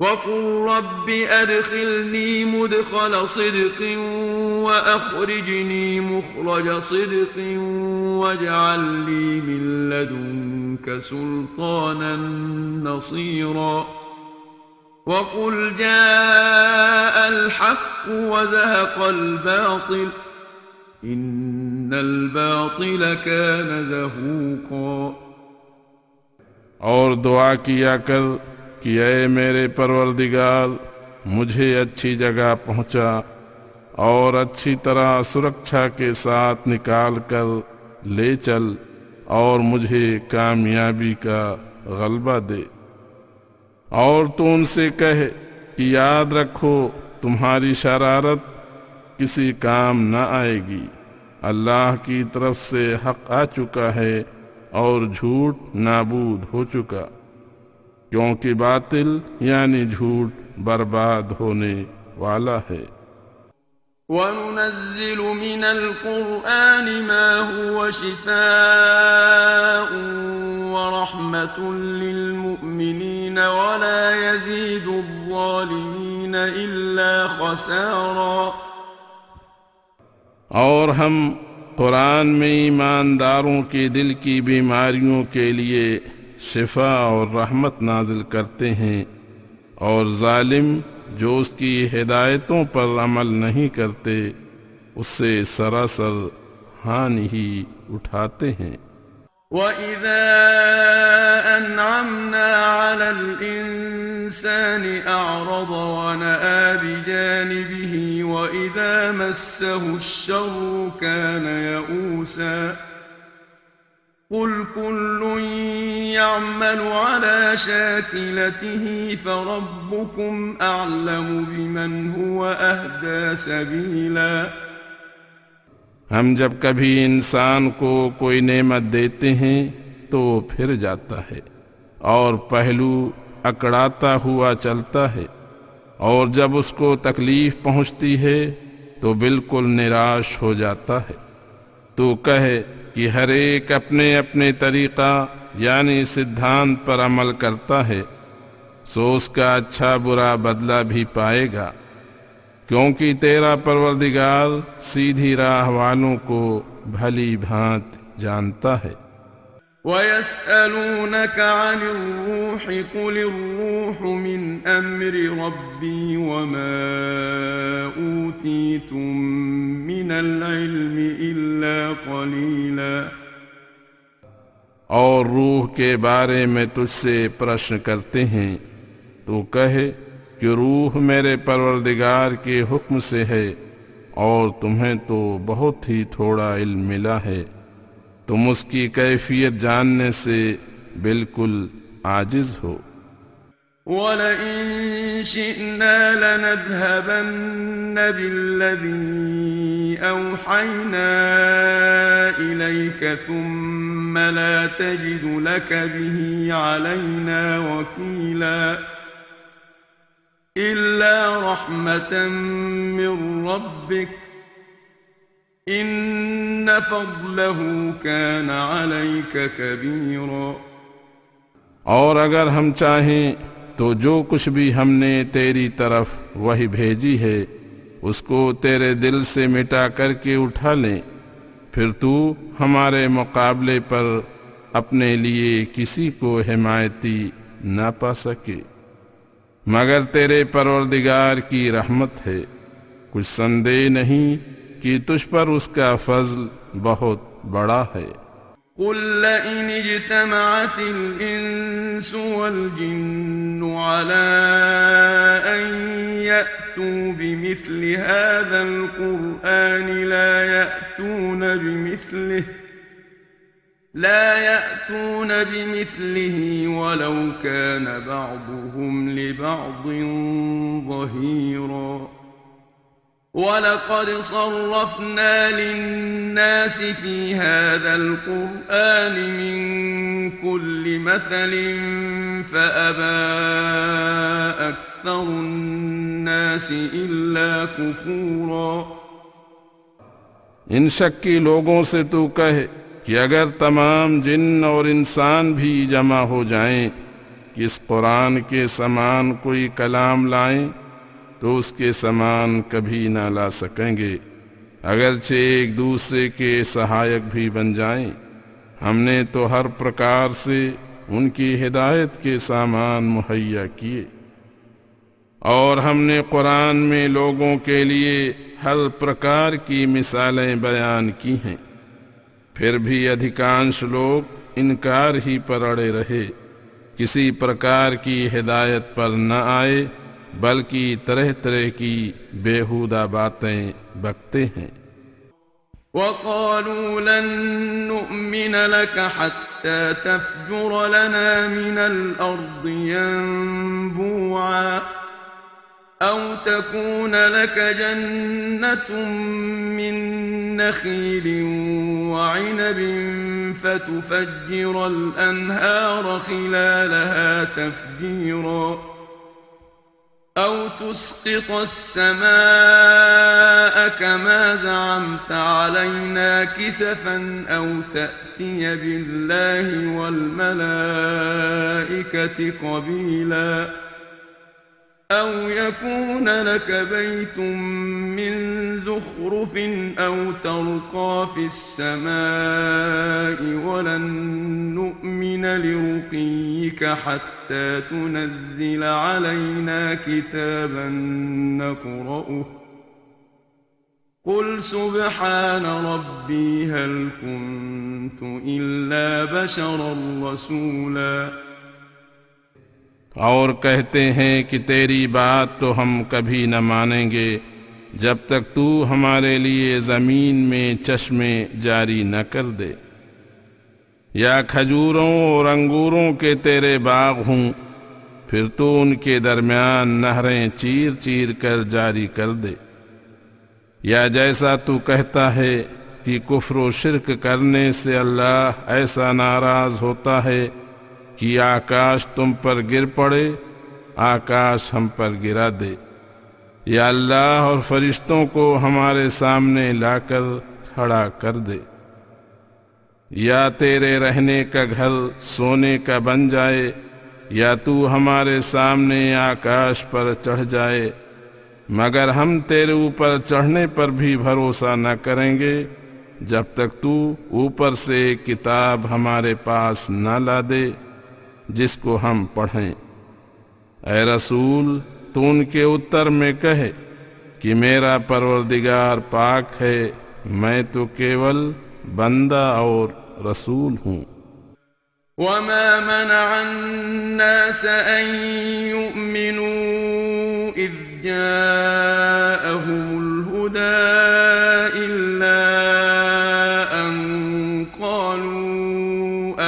وقل رب أدخلني مدخل صدق وأخرجني مخرج صدق واجعل لي من لدنك سلطانا نصيرا وقل جاء الحق وزهق الباطل إن الباطل كان زهوقا اور دعا کیا کر کہ اے میرے پروردگار، مجھے اچھی جگہ پہنچا اور اچھی طرح سرکشا کے ساتھ نکال کر لے چل اور مجھے کامیابی کا غلبہ دے۔ اور تو ان سے کہے کہ یاد رکھو تمہاری شرارت کسی کام نہ آئے گی۔ اللہ کی طرف سے حق آ چکا ہے اور جھوٹ نابود ہو چکا۔ کیونکہ باطل یعنی جھوٹ برباد ہونے والا ہے۔ وننزل من القرآن ما هو شفاء ورحمة للمؤمنين ولا يزيد الظالمين إلا خسارا. اور ہم قرآن میں ایمانداروں کے دل کی بیماریوں کے لیے شفا اور رحمت نازل کرتے ہیں اور ظالم جو اس کی ہدایتوں پر عمل نہیں کرتے، اس سے سراسر ہان ہی اٹھاتے ہیں۔ وَإِذَا أَنْعَمْنَا عَلَى الْإِنسَانِ أَعْرَضَ وَنَآ بِجَانِبِهِ وَإِذَا مَسَّهُ الشَّرُّ كَانَ يَئُوسًا قل كل يعمل على شاكلته فربكم أعلم بمن هو أهدى سبيلا ہم جب کبھی انسان کو کوئی نعمت دیتے ہیں تو وہ پھر جاتا ہے اور پہلو اکڑاتا ہوا چلتا ہے اور جب اس کو تکلیف پہنچتی ہے تو بالکل نراش ہو جاتا ہے تو کہے کہ ہر ایک اپنے اپنے طریقہ یعنی سدھانت پر عمل کرتا ہے، سو اس کا اچھا برا بدلہ بھی پائے گا۔ کیونکہ تیرا پروردگار سیدھی راہ والوں کو بھلی بھانت جانتا ہے۔ وَيَسْأَلُونَكَ عَنِ الرُّوحِ قُلِ الرُّوحُ مِنْ أَمْرِ رَبِّي وَمَا أُوتِيتُم مِّنَ العلم إلا قليلا اور روح کے بارے میں تجھ سے پرشن کرتے ہیں۔ تو کہے کہ روح میرے پروردگار کے حکم سے ہے اور تمہیں تو بہت ہی تھوڑا علم ملا ہے۔ تم اس کی کیفیت جاننے سے بالکل عاجز ہو ولئن شئنا لنذهبن بالذي أوحينا إليك ثم لا تجد لك به علينا وكيلا إلا رحمة من ربك إن فضله كان عليك كبيرا۔ اور اگر ہم چاہیں تو جو کچھ بھی ہم نے تیری طرف وہی بھیجی ہے، اس کو تیرے دل سے مٹا کر کے اٹھا لیں۔ پھر تو ہمارے مقابلے پر اپنے لیے کسی کو حمایتی نہ پا سکے۔ مگر تیرے پروردگار کی رحمت ہے، کچھ سندے نہیں کہ تجھ پر اس کا فضل بہت بڑا ہے قل لئن اجتمعت الإنس والجن على أن يأتوا بمثل هذا القرآن لا يأتون بمثله لا يأتون بمثله ولو كان بعضهم لبعض ظهيراً. ولقد صرفنا للناس في هذا القرآن من كل مثل فأبى أكثر الناس إلا كفورا. ان شک کی لوگوں سے تو کہے کہ اگر تمام جن اور انسان بھی جمع ہو جائیں کہ اس قرآن کے سمان کوئی کلام لائیں تو اس کے سامان کبھی نہ لا سکیں گے۔ اگرچہ ایک دوسرے کے سہایک بھی بن جائیں، ہم نے تو ہر پرکار سے ان کی ہدایت کے سامان مہیا کیے۔ اور ہم نے قرآن میں لوگوں کے لیے ہر پرکار کی مثالیں بیان کی ہیں۔ پھر بھی ادھکانش لوگ انکار ہی پر اڑے رہے۔ کسی پرکار کی ہدایت پر نہ آئے بلکہ طرح طرح کی بےحودہ باتیں بکتے ہیں وقالوا لن نؤمن لك حتى تفجر لنا من الأرض ينبوعا أو تكون لك جنة من نخيل وعنب فتفجر الأنهار خلالها تفجيراً أو تسقط السماء كما زعمت علينا كسفا أو تأتي بالله والملائكة قبيلاً. أو يكون لك بيت من زخرف أو ترقى في السماء ولن نؤمن لرقيك حتى تنزل علينا كتابا نقرأه قل سبحان ربي هل كنت إلا بشرا رسولا اور کہتے ہیں کہ تیری بات تو ہم کبھی نہ مانیں گے، جب تک تو ہمارے لیے زمین میں چشمے جاری نہ کر دے۔ یا کھجوروں اور انگوروں کے تیرے باغ ہوں، پھر تو ان کے درمیان نہریں چیر چیر کر جاری کر دے۔ یا جیسا تو کہتا ہے کہ کفر و شرک کرنے سے اللہ ایسا ناراض ہوتا ہے کہ آکاش تم پر گر پڑے، آکاش ہم پر گرا دے۔ یا اللہ اور فرشتوں کو ہمارے سامنے لا کر کھڑا کر دے۔ یا تیرے رہنے کا گھر سونے کا بن جائے، یا تو ہمارے سامنے آکاش پر چڑھ جائے۔ مگر ہم تیرے اوپر چڑھنے پر بھی بھروسہ نہ کریں گے، جب تک تو اوپر سے کتاب ہمارے پاس نہ لا دے۔ جس کو ہم پڑھیں۔ اے رسول، تو ان کے اتر میں کہے کہ میرا پروردگار پاک ہے، میں تو کیول بندہ اور رسول ہوں۔ وما منع الناس أن يؤمنوا إذ جاءهم الهدى إلا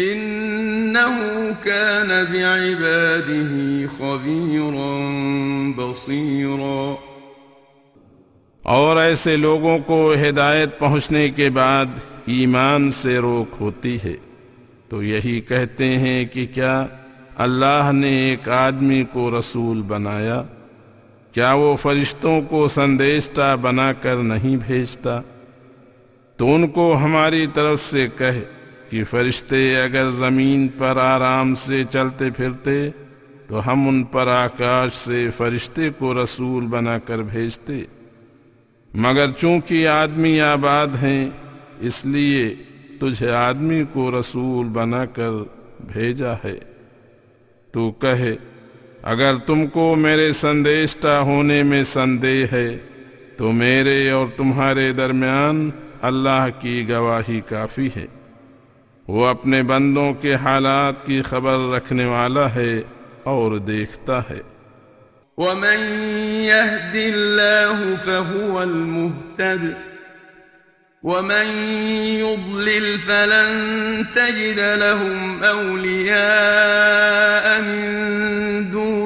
إنه كان بعباده خبيرا بصيرا. اور ایسے لوگوں کو ہدایت پہنچنے کے بعد ایمان سے روک ہوتی ہے۔ تو یہی کہتے ہیں کہ کیا اللہ نے ایک آدمی کو رسول بنایا؟ کیا وہ فرشتوں کو سندیشتا بنا کر نہیں بھیجتا؟ تو ان کو ہماری طرف سے کہے کہ فرشتے اگر زمین پر آرام سے چلتے پھرتے، تو ہم ان پر آکاش سے فرشتے کو رسول بنا کر بھیجتے۔ مگر چونکہ آدمی آباد ہیں، اس لیے تجھے آدمی کو رسول بنا کر بھیجا ہے۔ تو کہے اگر تم کو میرے سندیشتا ہونے میں سندے ہے، تو میرے اور تمہارے درمیان اللہ کی گواہی کافی ہے۔ وہ اپنے بندوں کے حالات کی خبر رکھنے والا ہے اور دیکھتا ہے ومن يهد الله فهو المهتد ومن يضلل فلن تجد لهم أولياء من دون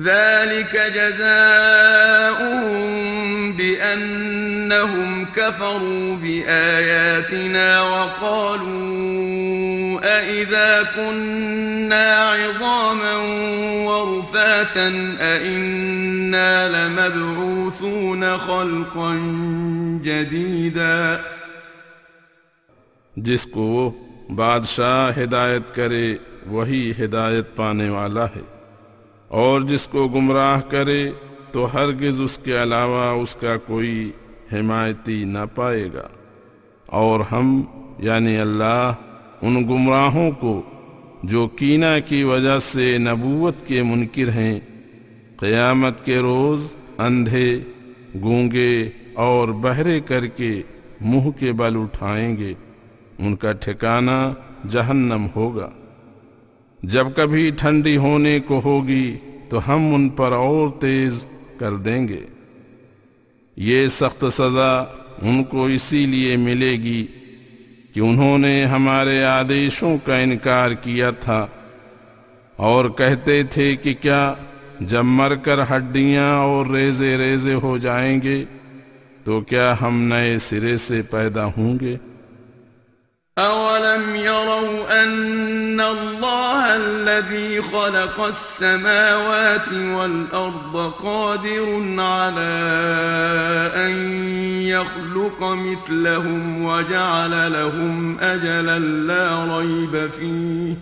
ذلك جزاؤهم بأنهم كفروا بآياتنا وقالوا أئذا كنا عظاما ورفاتا أئنا لمبعوثون خلقا جديدا جس کو بادشاہ ہدایت کرے وہی ہدایت پانے والا ہے۔ اور جس کو گمراہ کرے تو ہرگز اس کے علاوہ اس کا کوئی حمایتی نہ پائے گا۔ اور ہم یعنی اللہ، ان گمراہوں کو جو کینہ کی وجہ سے نبوت کے منکر ہیں، قیامت کے روز اندھے، گونگے اور بہرے کر کے منہ کے بل اٹھائیں گے۔ ان کا ٹھکانہ جہنم ہوگا۔ جب کبھی ٹھنڈی ہونے کو ہوگی تو ہم ان پر اور تیز کر دیں گے۔ یہ سخت سزا ان کو اسی لیے ملے گی کہ انہوں نے ہمارے آدیشوں کا انکار کیا تھا۔ اور کہتے تھے کہ کیا جب مر کر ہڈیاں اور ریزے ریزے ہو جائیں گے تو کیا ہم نئے سرے سے پیدا ہوں گے؟ أولم يروا أن الله الذي خلق السماوات والأرض قادر على أن يخلق مثلهم وجعل لهم أجلا لا ريب فيه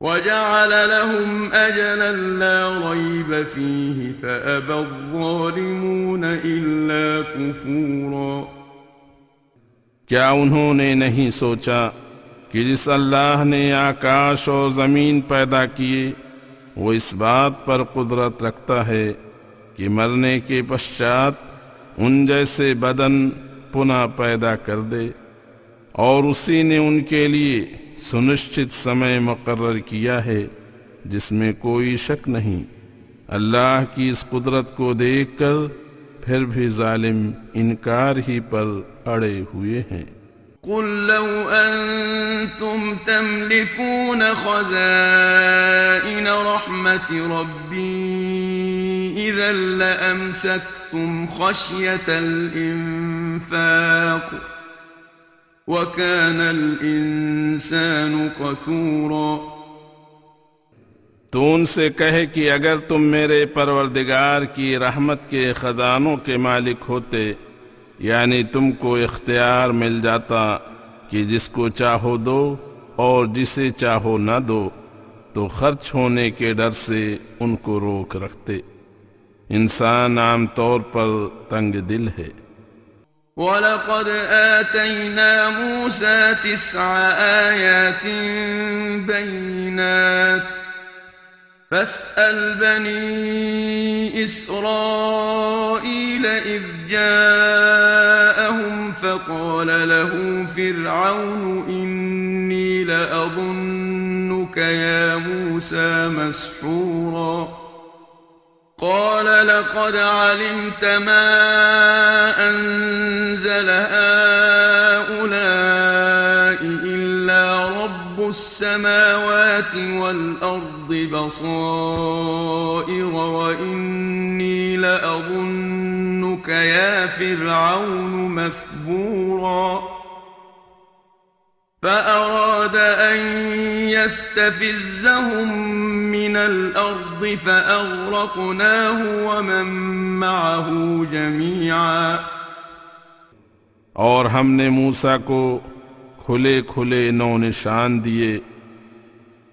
وجعل لهم أجلا لا ريب فيه فأبى الظالمون إلا كفوراً کیا انہوں نے نہیں سوچا کہ جس اللہ نے آکاش اور زمین پیدا کیے، وہ اس بات پر قدرت رکھتا ہے کہ مرنے کے پشچات ان جیسے بدن پناہ پیدا کر دے۔ اور اسی نے ان کے لیے سنشچت سمے مقرر کیا ہے، جس میں کوئی شک نہیں۔ اللہ کی اس قدرت کو دیکھ کر پھر بھی ظالم انکار ہی پر أڑے ہوئے ہیں قل لو أنتم تملكون خزائن رحمة ربي إذا لأمسكتم خشية الإنفاق وكان الإنسان قتورا تو ان سے کہے کہ اگر تم میرے پروردگار کی رحمت کے خزانوں کے مالک ہوتے یعنی تم کو اختیار مل جاتا کہ جس کو چاہو دو اور جسے چاہو نہ دو، تو خرچ ہونے کے ڈر سے ان کو روک رکھتے۔ انسان عام طور پر تنگ دل ہے۔ وَلَقَدْ آتَيْنَا مُوسَى تِسْعَ آيَاتٍ بَيِّنَاتٍ۔ فاسأل بني إسرائيل إذ جاءهم فقال له فرعون إني لأظنك يا موسى مسحورا. قال لقد علمت ما أنزل هؤلاء إلا رب السماوات والأرض. الأرض بصائر وإني لأظنك يا فرعون مثبورا. فأراد أن يستفزهم من الأرض فأغرقناه ومن معه جميعا. اور ہم نے موسیٰ کو کھلے کھلے نو نشان دیئے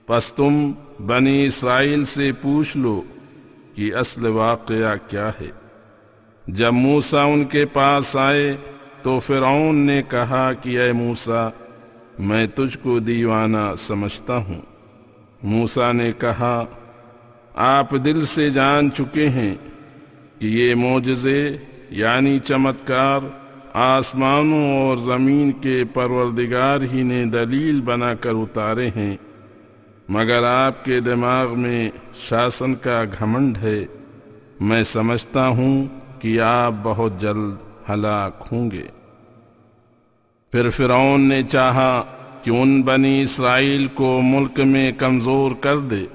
پس تم بنی اسرائیل سے پوچھ لو کہ اصل واقعہ کیا ہے۔ جب موسا ان کے پاس آئے تو فرعون نے کہا کہ اے موسا میں تجھ کو دیوانہ سمجھتا ہوں۔ موسا نے کہا، آپ دل سے جان چکے ہیں کہ یہ معجزے یعنی چمتکار آسمانوں اور زمین کے پروردگار ہی نے دلیل بنا کر اتارے ہیں۔ مگر آپ کے دماغ میں شاسن کا گھمنڈ ہے، میں سمجھتا ہوں کہ آپ بہت جلد ہلاک ہوں گے۔ پھر فرعون نے چاہا کہ ان بنی اسرائیل کو ملک میں کمزور کر دے۔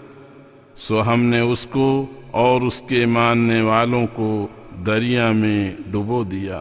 سو ہم نے اس کو اور اس کے ماننے والوں کو دریا میں ڈبو دیا۔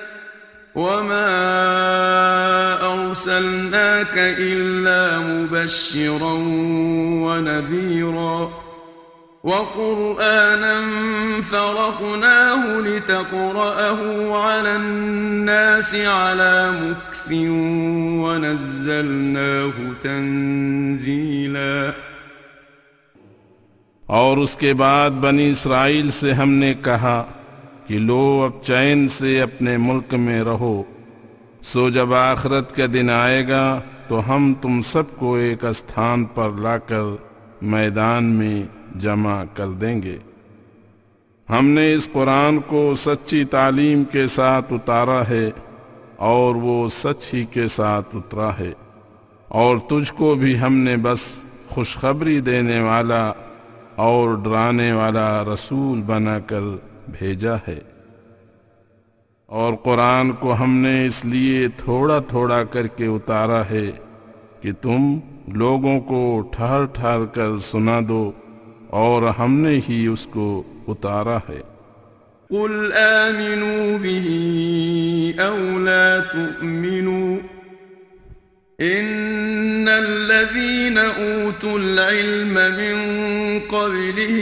وما أرسلناك إلا مبشرا ونذيرا وقرآنا فرقناه لتقرأه على الناس على مكف ونزلناه تنزيلا اور اس کے بعد بنی اسرائیل سے ہم نے کہا کہ لو اب چین سے اپنے ملک میں رہو۔ سو جب آخرت کا دن آئے گا تو ہم تم سب کو ایک استھان پر لا کر میدان میں جمع کر دیں گے۔ ہم نے اس قرآن کو سچی تعلیم کے ساتھ اتارا ہے اور وہ سچ ہی کے ساتھ اترا ہے۔ اور تجھ کو بھی ہم نے بس خوشخبری دینے والا اور ڈرانے والا رسول بنا کر بھیجا ہے۔ اور قرآن کو ہم نے اس لیے تھوڑا تھوڑا کر کے اتارا ہے کہ تم لوگوں کو ٹھہر ٹھہر کر سنا دو اور ہم نے ہی اس کو اتارا ہے۔ قل آمنوا به أو لا تؤمنوا إن الذين أوتوا العلم من قبله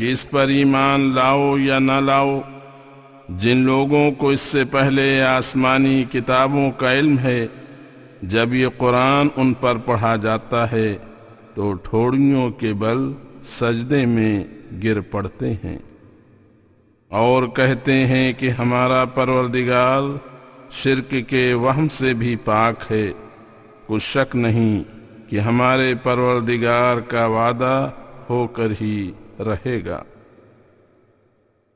کہ اس پر ایمان لاؤ یا نہ لاؤ، جن لوگوں کو اس سے پہلے آسمانی کتابوں کا علم ہے، جب یہ قرآن ان پر پڑھا جاتا ہے، تو ٹھوڑیوں کے بل سجدے میں گر پڑتے ہیں۔ اور کہتے ہیں کہ ہمارا پروردگار شرک کے وہم سے بھی پاک ہے۔ کچھ شک نہیں کہ ہمارے پروردگار کا وعدہ ہو کر ہی رہے گا۔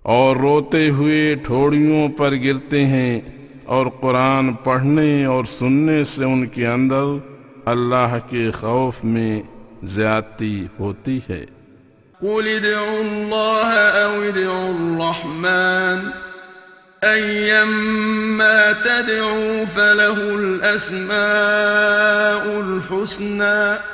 اور روتے ہوئے ٹھوڑیوں پر گرتے ہیں اور قرآن پڑھنے اور سننے سے ان کے اندر اللہ کے خوف میں زیادتی ہوتی ہے۔ قل ادعوا الله أو ادعوا الرحمن أيما تدعوا فله الأسماء الحسنى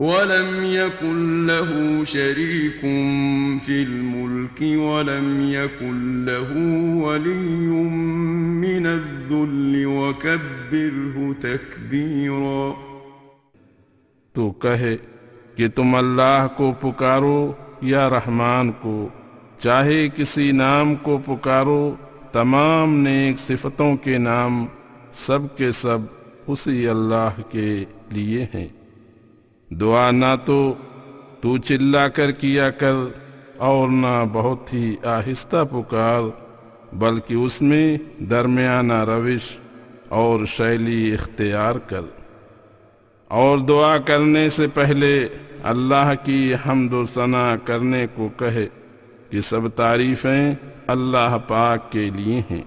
ولم يكن له شريك في الملك ولم يكن له ولي من الذل وكبره تكبيرا تو کہے کہ تم اللہ کو پکارو یا رحمان کو، چاہے کسی نام کو پکارو، تمام نیک صفتوں کے نام سب کے سب اسی اللہ کے لیے ہیں۔ دعا نہ تو تو چلا کر کیا کر اور نہ بہت ہی آہستہ پکار، بلکہ اس میں درمیانہ روش اور شیلی اختیار کر۔ اور دعا کرنے سے پہلے اللہ کی حمد و ثنا کرنے کو کہے کہ سب تعریفیں اللہ پاک کے لیے ہیں۔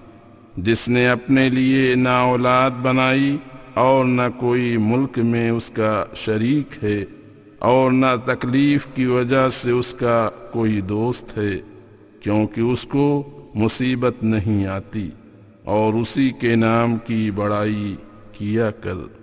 جس نے اپنے لیے نہ اولاد بنائی اور نہ کوئی ملک میں اس کا شریک ہے اور نہ تکلیف کی وجہ سے اس کا کوئی دوست ہے، کیونکہ اس کو مصیبت نہیں آتی۔ اور اسی کے نام کی بڑائی کیا کر۔